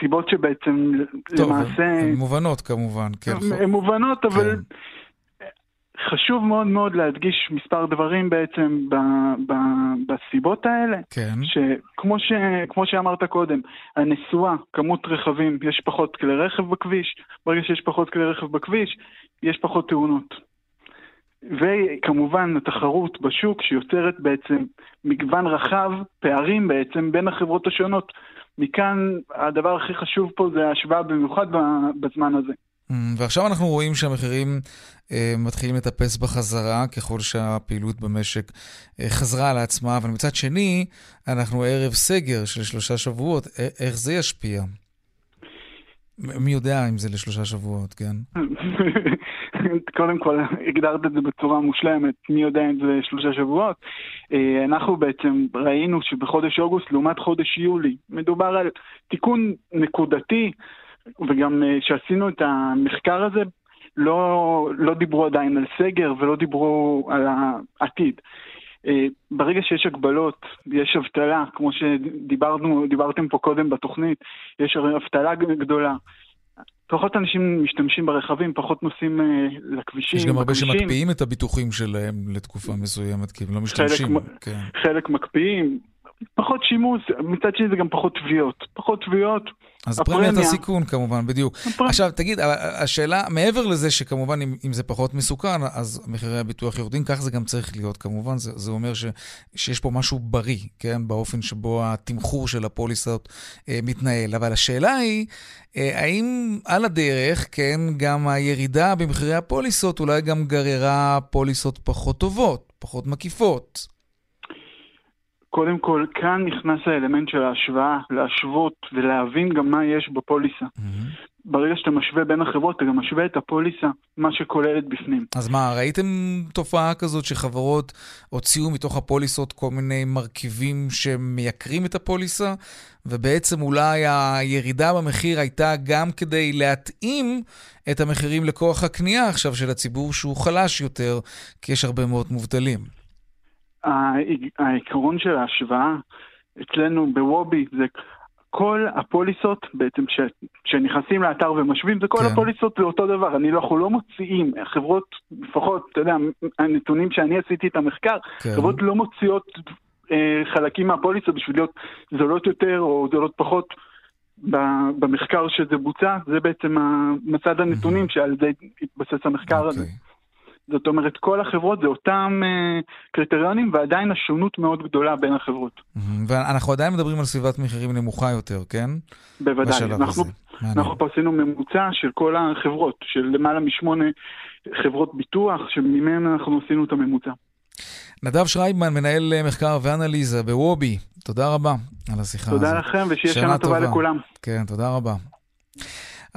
[SPEAKER 8] סיבות שבעצם טוב, למעשה...
[SPEAKER 1] הן מובנות כמובן, כן.
[SPEAKER 8] הן מובנות, אבל כן. חשוב מאוד מאוד להדגיש מספר דברים בעצם ב, ב, בסיבות האלה.
[SPEAKER 1] כן.
[SPEAKER 8] שכמו ש, כמו שאמרת קודם, הנסועה, כמות רכבים, יש פחות כלי רכב בכביש, ברגע שיש פחות כלי רכב בכביש, יש פחות תאונות. וכמובן התחרות בשוק שיוצרת בעצם מגוון רחב, פערים בעצם בין החברות השונות. מכאן הדבר הכי חשוב פה זה ההשוואה במיוחד בזמן הזה.
[SPEAKER 1] Mm, ועכשיו אנחנו רואים שהמחירים אה, מתחילים לטפס בחזרה ככל שהפעילות במשק אה, חזרה על עצמה, אבל מצד שני, אנחנו ערב סגר של שלושה שבועות. איך זה ישפיע? מי יודע אם זה לשלושה שבועות, כן?
[SPEAKER 8] קודם כל, הגדרת את זה בצורה מושלמת, מי יודע אם זה שלושה שבועות. אה, אנחנו בעצם ראינו שבחודש אוגוסט לעומת חודש יולי, מדובר על תיקון נקודתי, וגם כשעשינו את המחקר הזה, לא, לא דיברו עדיין על סגר ולא דיברו על העתיד. אה, ברגע שיש הגבלות, יש אבטלה, כמו שדיברתם פה קודם בתוכנית, יש אבטלה גדולה. פחות אנשים משתמשים ברכבים, פחות נוסעים uh, לכבישים.
[SPEAKER 1] יש גם הרבה שמקפיאים את הביטוחים שלהם לתקופה מסוימת, כי הם לא משתמשים.
[SPEAKER 8] חלק, כן. חלק מקפיאים, פחות שימוש, מצד שני זה גם פחות תביעות. פחות תביעות,
[SPEAKER 1] אז פרמיית הסיכון כמובן, בדיוק. הפרמיה. עכשיו, תגיד, השאלה, מעבר לזה שכמובן אם, אם זה פחות מסוכן, אז מחירי הביטוח יורדים, כך זה גם צריך להיות כמובן. זה, זה אומר ש, שיש פה משהו בריא, כן? באופן שבו התמחור של הפוליסות אה, מתנהל. אבל השאלה היא, אה, האם על הדרך, כן, גם הירידה במחירי הפוליסות אולי גם גררה פוליסות פחות טובות, פחות מקיפות?
[SPEAKER 8] קודם כל, כאן נכנס האלמנט של ההשוואה, להשוות ולהבין גם מה יש בפוליסה. Mm-hmm. ברגע שאתה משווה בין החברות, אתה גם משווה את הפוליסה, מה שכוללת בפנים.
[SPEAKER 1] אז מה, ראיתם תופעה כזאת שחברות הוציאו מתוך הפוליסות כל מיני מרכיבים שמייקרים את הפוליסה, ובעצם אולי הירידה במחיר הייתה גם כדי להתאים את המחירים לכוח הקנייה עכשיו של הציבור שהוא חלש יותר, כי יש הרבה מאוד מובטלים.
[SPEAKER 8] העיקרון של ההשוואה אצלנו בוובי זה כל הפוליסות בעצם ש, שנכנסים לאתר ומשווים, זה כל כן. הפוליסות זה אותו דבר, אני לא, אנחנו לא מוציאים, חברות, לפחות, אתה יודע, הנתונים שאני עשיתי את המחקר, כן. חברות לא מוציאות אה, חלקים מהפוליסות בשביל להיות זולות יותר או זולות פחות. במחקר שזה בוצע, זה בעצם מצד הנתונים שעל זה התבסס המחקר okay. הזה. אוקיי. זאת אומרת, כל החברות זה אותם uh, קריטריונים, ועדיין השונות מאוד גדולה בין החברות.
[SPEAKER 1] ואנחנו עדיין מדברים על סביבת מחירים נמוכה יותר, כן?
[SPEAKER 8] בוודאי. אנחנו, אנחנו פה עשינו ממוצע של כל החברות, של למעלה משמונה חברות ביטוח, שממנו אנחנו עשינו את הממוצע.
[SPEAKER 1] נדב שרייבמן, מנהל אה, מחקר ואנליזה בוובי, תודה רבה על השיחה
[SPEAKER 8] תודה הזאת. תודה לכם, ושיהיה שנה, שנה טובה לכולם.
[SPEAKER 1] כן, תודה רבה.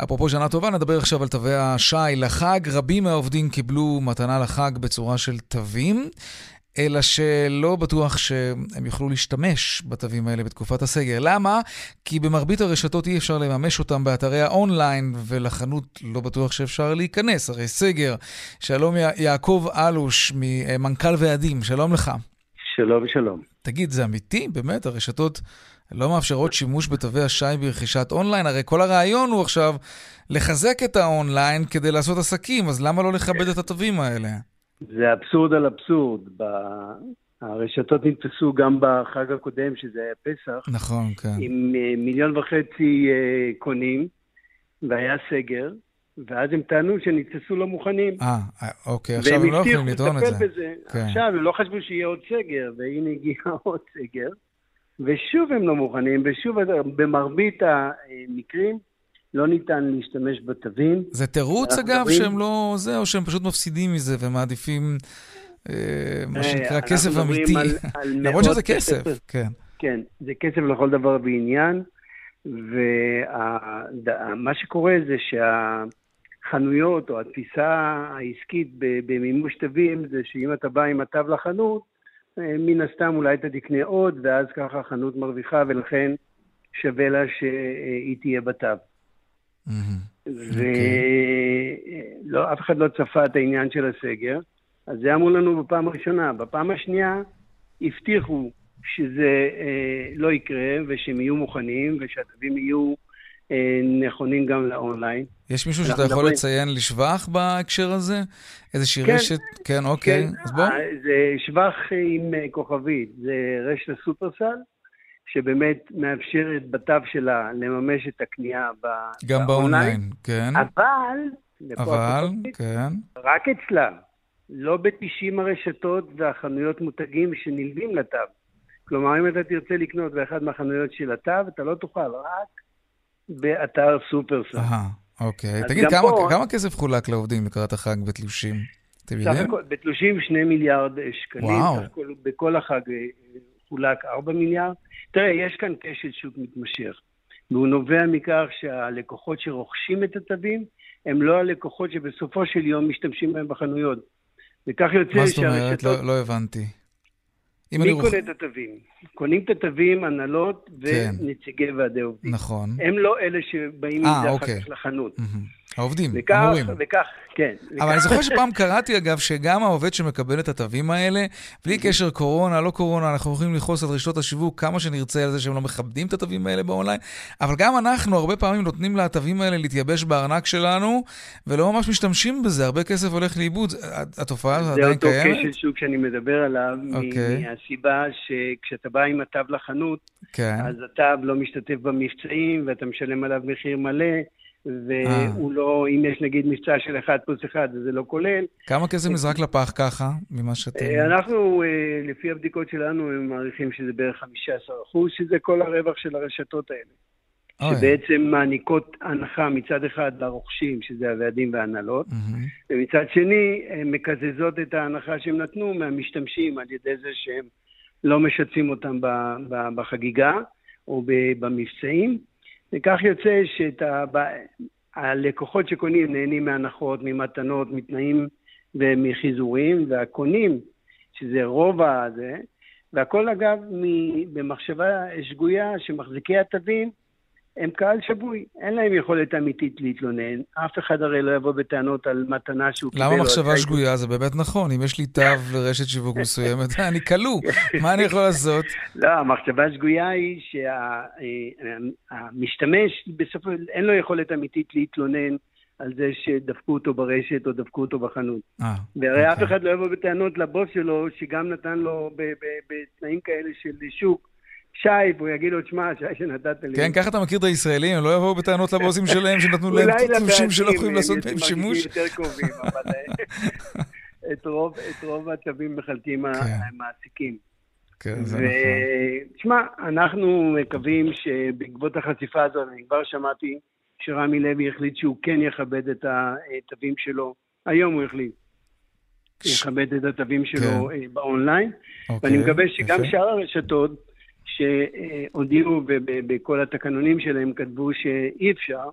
[SPEAKER 1] אפרופו שנה טובה, נדבר עכשיו על תווי השי לחג. רבים מהעובדים קיבלו מתנה לחג בצורה של תווים, אלא שלא בטוח שהם יוכלו להשתמש בתווים האלה בתקופת הסגר. למה? כי במרבית הרשתות אי אפשר לממש אותם באתרי האונליין, ולחנות לא בטוח שאפשר להיכנס, הרי סגר. שלום יעקב אלוש, מנכ"ל ועדים, שלום לך.
[SPEAKER 9] שלום, שלום.
[SPEAKER 1] תגיד, זה אמיתי? באמת? הרשתות לא מאפשרות שימוש בתווי השי ברכישת אונליין? הרי כל הרעיון הוא עכשיו לחזק את האונליין כדי לעשות עסקים, אז למה לא לכבד את התווים האלה?
[SPEAKER 9] זה אבסורד על אבסורד. ב... הרשתות נתפסו גם בחג הקודם, שזה היה פסח.
[SPEAKER 1] נכון, כן.
[SPEAKER 9] עם אה, מיליון וחצי אה, קונים, והיה סגר, ואז הם טענו שנתפסו לא מוכנים.
[SPEAKER 1] אה, אוקיי, עכשיו הם לא יכולים לטעון את זה.
[SPEAKER 9] בזה. כן. עכשיו הם לא חשבו שיהיה עוד סגר, והנה הגיע עוד סגר. ושוב הם לא מוכנים, ושוב במרבית המקרים לא ניתן להשתמש בתווים.
[SPEAKER 1] זה תירוץ אגב מדברים... שהם לא זה, או שהם פשוט מפסידים מזה ומעדיפים אה, מה אה, שנקרא כסף אמיתי. למרות שזה כסף, כן.
[SPEAKER 9] כן, זה כסף לכל דבר ועניין. ומה שקורה זה שהחנויות או התפיסה העסקית במימוש תווים זה שאם אתה בא עם התו לחנות, אה, מן הסתם אולי אתה תקנה עוד, ואז ככה החנות מרוויחה, ולכן שווה לה שהיא תהיה בתו. ולא, אוקיי. אף אחד לא צפה את העניין של הסגר, אז זה אמרו לנו בפעם הראשונה. בפעם השנייה הבטיחו שזה אה, לא יקרה, ושהם יהיו מוכנים, ושהתווים יהיו נכונים גם לאונליין.
[SPEAKER 1] יש מישהו שאתה יכול לציין לשבח בהקשר הזה? איזושהי כן, רשת? כן, אוקיי, כן. אז בוא. אה,
[SPEAKER 9] זה שבח עם אה, כוכבית, זה רשת הסופרסל. שבאמת מאפשרת בתו שלה לממש את הקנייה באונליין.
[SPEAKER 1] גם באונליין, כן.
[SPEAKER 9] אבל,
[SPEAKER 1] אבל, כן.
[SPEAKER 9] רק אצלה, לא ב-90 הרשתות והחנויות מותגים שנלווים לתו. כלומר, אם אתה תרצה לקנות באחד מהחנויות של התו, אתה לא תוכל, רק באתר סופרסל.
[SPEAKER 1] אהה, אוקיי. תגיד, כמה, פה, כמה כסף חולק לעובדים לקראת החג בתלושים?
[SPEAKER 9] אתם יודעים? בתלושים 2 מיליארד שקלים. וואו. כל, בכל החג אה, חולק 4 מיליארד. תראה, יש כאן כשל שוק מתמשך, והוא נובע מכך שהלקוחות שרוכשים את התווים, הם לא הלקוחות שבסופו של יום משתמשים בהם בחנויות. וכך יוצא
[SPEAKER 1] שהרשתות... מה זאת אומרת? לא, לא הבנתי.
[SPEAKER 9] מי רוכ... קונה את התווים? קונים את התווים, הנהלות כן. ונציגי ועדי עובדים.
[SPEAKER 1] נכון.
[SPEAKER 9] הם לא אלה שבאים עם זה אחר אוקיי. כך לחנות.
[SPEAKER 1] העובדים,
[SPEAKER 9] וכך, המורים. וכך, כן.
[SPEAKER 1] אבל וכך... אני זוכר שפעם קראתי, אגב, שגם העובד שמקבל את התווים האלה, בלי קשר קורונה, לא קורונה, אנחנו יכולים לכעוס על רשתות השיווק כמה שנרצה על זה שהם לא מכבדים את התווים האלה באונליין, אבל גם אנחנו הרבה פעמים נותנים לתווים האלה להתייבש בארנק שלנו, ולא ממש משתמשים בזה, הרבה כסף הולך לאיבוד. התופעה הזאת עדיין קיימת?
[SPEAKER 9] זה אותו כשל שוק שאני מדבר עליו, okay. אוקיי. מהסיבה שכשאתה בא עם התו לחנות, כן. אז התו לא משתתף במבצעים, ואתה משלם עליו מחיר מלא. והוא לא, אם יש נגיד מבצע של 1 פלוס 1, זה לא כולל.
[SPEAKER 1] כמה כסף נזרק לפח ככה, ממה שאתם...
[SPEAKER 9] אה, אנחנו, אה, לפי הבדיקות שלנו, הם מעריכים שזה בערך 15 אחוז, שזה כל הרווח של הרשתות האלה. שבעצם מעניקות הנחה מצד אחד לרוכשים, שזה הוועדים וההנהלות, ומצד שני, הן מקזזות את ההנחה שהם נתנו מהמשתמשים על ידי זה שהם לא משתפים אותם בחגיגה או במבצעים. וכך יוצא שהלקוחות שקונים נהנים מהנחות, ממתנות, מתנאים ומחיזורים, והקונים, שזה רוב הזה, והכל אגב במחשבה שגויה שמחזיקי התווים הם קהל שבוי, אין להם יכולת אמיתית להתלונן. אף אחד הרי לא יבוא בטענות על מתנה שהוא קיבל.
[SPEAKER 1] למה מחשבה שגויה? זה באמת נכון. אם יש לי תו לרשת שיווק מסוימת, אני כלוא. מה אני יכול לעשות?
[SPEAKER 9] לא, המחשבה השגויה היא שהמשתמש, בסופו של אין לו יכולת אמיתית להתלונן. על זה שדפקו אותו ברשת או דפקו אותו בחנות. אה, והרי אף אחד לא יבוא בטענות לבוס שלו, שגם נתן לו בתנאים כאלה של שוק, שי, והוא יגיד לו, תשמע, שי שנתת לי.
[SPEAKER 1] כן, ככה אתה מכיר את הישראלים, הם לא יבואו בטענות לבוסים שלהם שנתנו להם תלושים שלא יכולים לעשות בהם שימוש.
[SPEAKER 9] אולי יותר קרובים, אבל אה, את רוב הצווים מחלקים כן. המעסיקים.
[SPEAKER 1] כן, זה נכון.
[SPEAKER 9] תשמע, אנחנו מקווים שבעקבות החשיפה הזאת, אני כבר שמעתי שרמי לוי החליט שהוא כן יכבד את התווים שלו. היום הוא החליט. יכבד את התווים שלו כן. אה, באונליין, ואני אוקיי, מקווה שגם שאר הרשתות שהודיעו בכל התקנונים שלהם, כתבו שאי אפשר,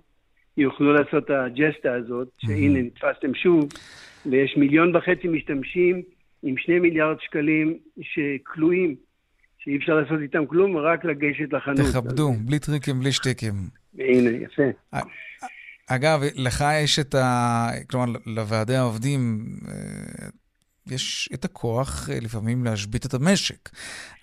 [SPEAKER 9] יוכלו לעשות את הג'סטה הזאת, שהנה נתפסתם שוב, ויש מיליון וחצי משתמשים עם שני מיליארד שקלים שכלואים, שאי אפשר לעשות איתם כלום, רק לגשת לחנות.
[SPEAKER 1] תכבדו, אז... בלי טריקים, בלי שטיקים.
[SPEAKER 9] הנה, יפה.
[SPEAKER 1] אגב, לך יש את ה... כלומר, לוועדי העובדים, אה, יש את הכוח אה, לפעמים להשבית את המשק.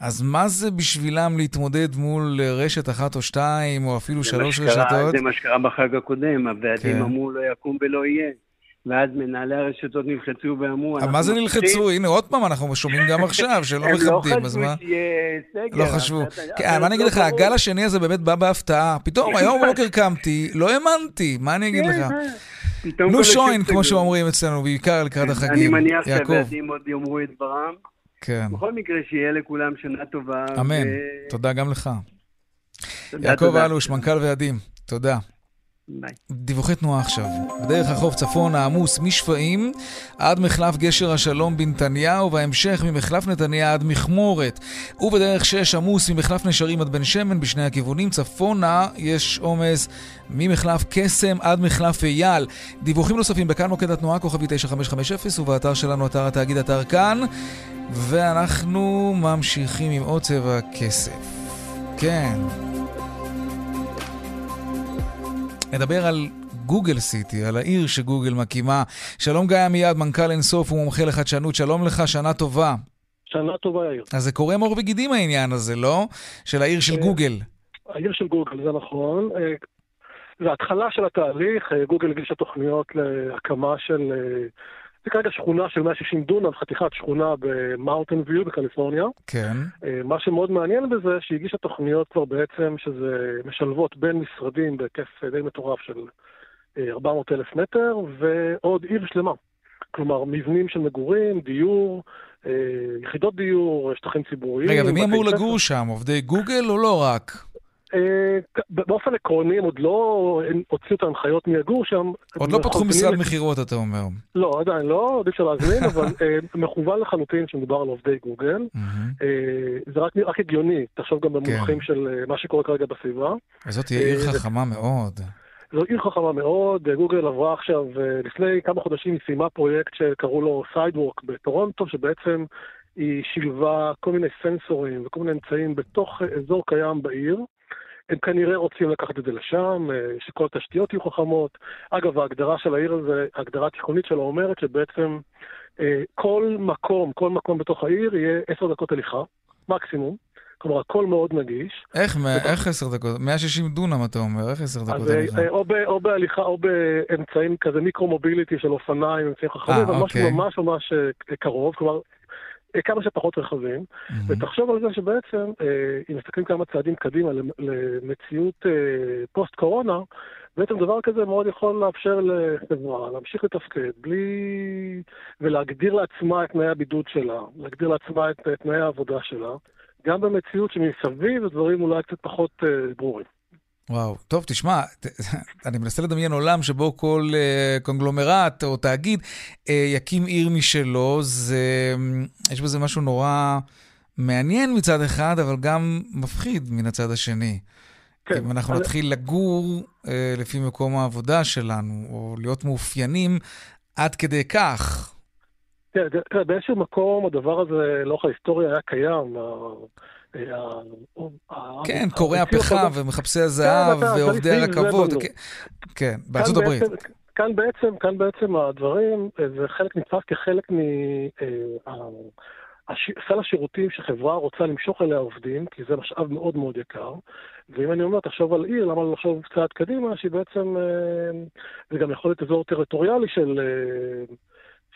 [SPEAKER 1] אז מה זה בשבילם להתמודד מול רשת אחת או שתיים, או אפילו שלוש
[SPEAKER 9] שקרה,
[SPEAKER 1] רשתות?
[SPEAKER 9] זה מה שקרה בחג הקודם, הוועדים כן. אמרו לא יקום ולא יהיה. ואז מנהלי הרשתות נלחצו ואמרו...
[SPEAKER 1] מה זה נלחצו? הנה, עוד פעם אנחנו שומעים גם עכשיו שלא מכבדים, אז מה?
[SPEAKER 9] הם לא חשבו שיהיה סגר.
[SPEAKER 1] לא חשבו. כן, מה אני אגיד לך, הגל השני הזה באמת בא בהפתעה. פתאום, היום בבוקר קמתי, לא האמנתי, מה אני אגיד לך? נו שוין, כמו שאומרים אצלנו, בעיקר לקראת החגים.
[SPEAKER 9] אני מניח שהוועדים עוד יאמרו את דברם. כן. בכל מקרה, שיהיה לכולם שנה טובה.
[SPEAKER 1] אמן. תודה גם לך. יעקב אלוש, מנכ"ל ועדים, תודה. דיווחי תנועה עכשיו. בדרך החוף צפון העמוס משפעים עד מחלף גשר השלום בנתניהו, וההמשך ממחלף נתניה עד מכמורת. ובדרך 6 עמוס ממחלף נשרים עד בן שמן בשני הכיוונים. צפונה יש עומס ממחלף קסם עד מחלף אייל. דיווחים נוספים בכאן מוקד התנועה, כוכבי 9550, ובאתר שלנו, אתר התאגיד, אתר כאן. ואנחנו ממשיכים עם עוד צבע כסף. כן. נדבר על גוגל סיטי, על העיר שגוגל מקימה. שלום גיא עמיעד, מנכ"ל אינסוף ומומחה לחדשנות, שלום לך, שנה טובה.
[SPEAKER 10] שנה טובה, יאיר.
[SPEAKER 1] אז זה קורם עור וגידים העניין הזה, לא? של העיר של אה, גוגל.
[SPEAKER 10] העיר של גוגל, זה נכון. אה, זה התחלה של התהליך, אה, גוגל הגישה תוכניות להקמה של זה כרגע שכונה של 160 דונם, חתיכת שכונה במאונטן ויו בקליפורניה.
[SPEAKER 1] כן.
[SPEAKER 10] אה, מה שמאוד מעניין בזה, שהיא הגישה תוכניות כבר בעצם שזה משלבות בין משרדים בהיקף די מטורף של 400 אה, אלף מטר, ועוד עיר שלמה. כלומר, מבנים של מגורים, דיור, אה, יחידות דיור, שטחים ציבוריים.
[SPEAKER 1] רגע, ומי אמור לגור שם? עובדי גוגל או לא רק?
[SPEAKER 10] אה, באופן עקרוני הם עוד לא הוציאו את ההנחיות מי יגור שם.
[SPEAKER 1] עוד לא פתחו משרד מכירות, אתה אומר.
[SPEAKER 10] לא, עדיין לא, עוד אפשר להזמין, אבל אה, מכוון לחלוטין שמדובר על עובדי גוגל. אה, זה רק הגיוני, תחשוב גם במונחים כן. של מה שקורה כרגע בסביבה.
[SPEAKER 1] זאת תהיה עיר חכמה מאוד.
[SPEAKER 10] זו עיר חכמה מאוד, גוגל עברה עכשיו, לפני כמה חודשים היא סיימה פרויקט שקראו לו סיידוורק בטורונטו, שבעצם היא שילבה כל מיני סנסורים וכל מיני אמצעים בתוך אזור קיים בעיר. הם כנראה רוצים לקחת את זה לשם, אה, שכל התשתיות יהיו חכמות. אגב, ההגדרה של העיר הזה, ההגדרה התיכונית שלו אומרת שבעצם אה, כל מקום, כל מקום בתוך העיר יהיה עשר דקות הליכה, מקסימום. כלומר, הכל מאוד נגיש.
[SPEAKER 1] איך, ובא... איך עשר דקות? 160 דונם, אתה אומר, איך עשר דקות אה, הליכה?
[SPEAKER 10] או, ב, או בהליכה או באמצעים כזה מיקרו-מוביליטי של אופניים, אמצעים חכמים, אבל משהו ממש ממש קרוב. כלומר, כמה שפחות רכבים, mm-hmm. ותחשוב על זה שבעצם, אה, אם מסתכלים כמה צעדים קדימה למציאות אה, פוסט-קורונה, בעצם דבר כזה מאוד יכול לאפשר לחברה להמשיך לתפקד בלי... ולהגדיר לעצמה את תנאי הבידוד שלה, להגדיר לעצמה את תנאי העבודה שלה, גם במציאות שמסביב הדברים אולי קצת פחות אה, ברורים.
[SPEAKER 1] וואו, טוב, תשמע, אני מנסה לדמיין עולם שבו כל uh, קונגלומרט או תאגיד uh, יקים עיר משלו, זה, יש בזה משהו נורא מעניין מצד אחד, אבל גם מפחיד מן הצד השני. כן. אם אנחנו אז... נתחיל לגור uh, לפי מקום העבודה שלנו, או להיות מאופיינים עד כדי כך.
[SPEAKER 10] תראה, באיזשהו מקום הדבר הזה לאורך ההיסטוריה היה קיים.
[SPEAKER 1] כן, קוראי הפחם ומחפשי הזהב כן, ועובדי הרכבות. כן, כן, בארצות הברית.
[SPEAKER 10] כאן בעצם, כאן בעצם הדברים, אה, זה חלק נתפס כחלק מסל אה, השירותים שחברה רוצה למשוך אליה עובדים, כי זה משאב מאוד מאוד יקר. ואם אני אומר, תחשוב על עיר, למה לא לחשוב קצת קדימה, שהיא בעצם, אה, זה גם יכול להיות אזור טריטוריאלי של,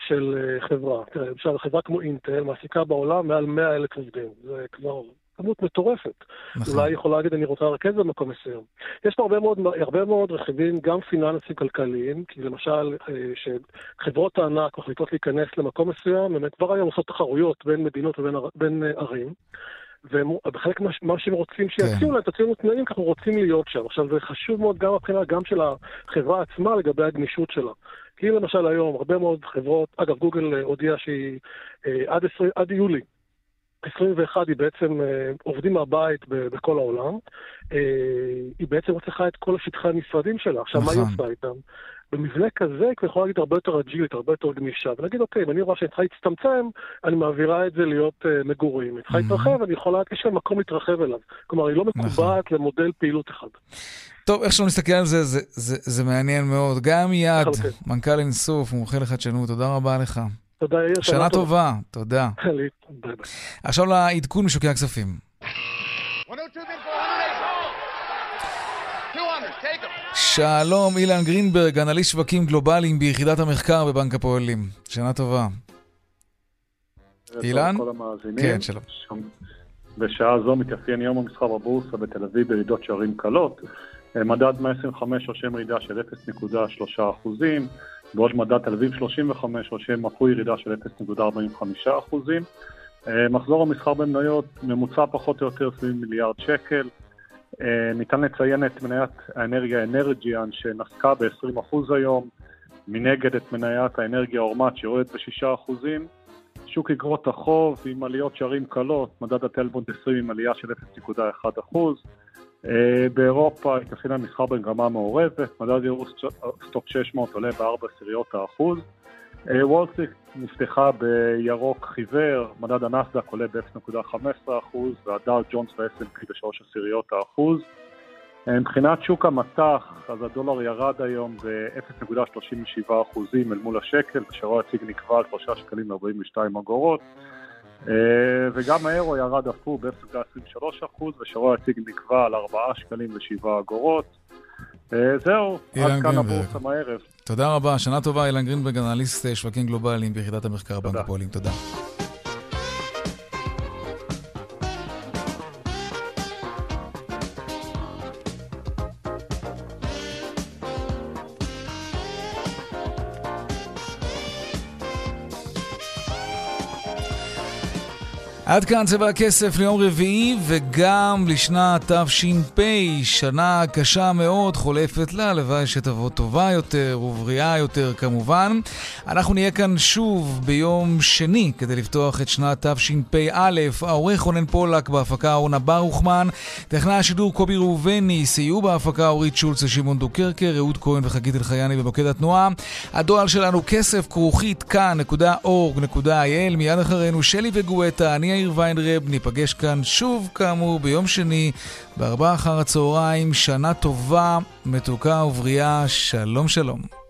[SPEAKER 10] של חברה. תראה, למשל, חברה כמו אינטל מעסיקה בעולם מעל 100 אלף עובדים. זה כבר כמות מטורפת. נכון. אולי יכולה להגיד, אני רוצה לרכז במקום מסוים. יש פה הרבה מאוד, הרבה מאוד רכיבים, גם פיננסיים כלכליים, כי למשל, אה, שחברות הענק מחליטות להיכנס למקום מסוים, הן כבר היום עושות תחרויות בין מדינות ובין אה, ערים. ובחלק מה שהם רוצים שיציעו כן. להם, תציעו לנו תנאים, כי אנחנו רוצים להיות שם. עכשיו, זה חשוב מאוד גם מבחינה גם של החברה עצמה לגבי הגמישות שלה. כי למשל היום הרבה מאוד חברות, אגב, גוגל אה, הודיעה שהיא עד, 20, עד יולי 21 היא בעצם אה, עובדים מהבית בכל העולם. אה, היא בעצם צריכה את כל שטחי המשרדים שלה. עכשיו, מה היא נכון. עושה איתם? במבנה כזה היא יכולה להגיד הרבה יותר אג'ילית, הרבה יותר גמישה, ולהגיד, אוקיי, אם אני רואה שאני צריכה להצטמצם, אני מעבירה את זה להיות uh, מגורים. היא צריכה להתרחב, אני יכולה, יש לה מקום להתרחב אליו. כלומר, היא לא נכון. מקובעת למודל פעילות אחד.
[SPEAKER 1] טוב, איך שלא נסתכל על זה, זה, זה, זה מעניין מאוד. גם מיד, מנכ"ל אינסוף, מומחה לחדשנות, תודה רבה לך.
[SPEAKER 10] תודה, יאיר.
[SPEAKER 1] שנה טובה, תודה. עכשיו לעדכון משוקי הכספים. שלום, אילן גרינברג, אנליסט שווקים גלובליים ביחידת המחקר בבנק הפועלים. שנה טובה. אילן? כן, שלום.
[SPEAKER 11] בשעה זו מתאפיין יום המסחר בבורסה בתל אביב בירידות שערים קלות. מדד 125 רושם ירידה של 0.3 אחוזים. בעוד מדד תל אביב 35 רושם אחוי ירידה של 0.45 אחוזים. אה, מחזור המסחר במניות ממוצע פחות או יותר סביב מיליארד שקל. ניתן לציין את מניית האנרגיה אנרג'יאן שנסקה ב-20% היום, מנגד את מניית האנרגיה אורמט שיורדת ב-6%, שוק אגרות החוב עם עליות שערים קלות, מדד הטלבונד 20 עם עלייה של 0.1%, אה, באירופה התאפיין המסחר במגמה מעורבת, מדד יורו סטוק 600 עולה ב-4 עשיריות האחוז. אה, וול סטריט נפתחה בירוק חיוור, מדד הנסדק עולה ב-0.15% והדאו ג'ונס וה-S&P ב-3 עשיריות האחוז. אה, מבחינת שוק המטח, אז הדולר ירד היום ב-0.37% אל מול השקל, ושער היציג נקבע על 3 שקלים ו-42 אגורות. אה, וגם האירו ירד אף הוא ב-0.23% ושרוע הציג נקבע על 4 שקלים ו-7 אגורות. אה, זהו, עד כאן הבורסה מהערב.
[SPEAKER 1] תודה רבה, שנה טובה, אילן גרינברג, אנליסט שווקים גלובליים ביחידת המחקר בנק הפועלים. תודה. עד כאן צבע הכסף ליום רביעי וגם לשנת תש"פ, שנה קשה מאוד, חולפת לה, הלוואי שתבוא טובה יותר ובריאה יותר כמובן. אנחנו נהיה כאן שוב ביום שני כדי לפתוח את שנת תשפ"א. העורך רונן פולק בהפקה אורנה ברוכמן, טכנאי השידור קובי ראובני, סייעו בהפקה אורית שולץ ושמעון דוקרקר, אהוד כהן וחגית אלחייני במוקד התנועה. הדואל שלנו כסף כרוכית כאן.org.il מיד אחרינו שלי וגואטה, אני יאיר ויינרב, ניפגש כאן שוב כאמור ביום שני בארבעה אחר הצהריים. שנה טובה, מתוקה ובריאה, שלום שלום.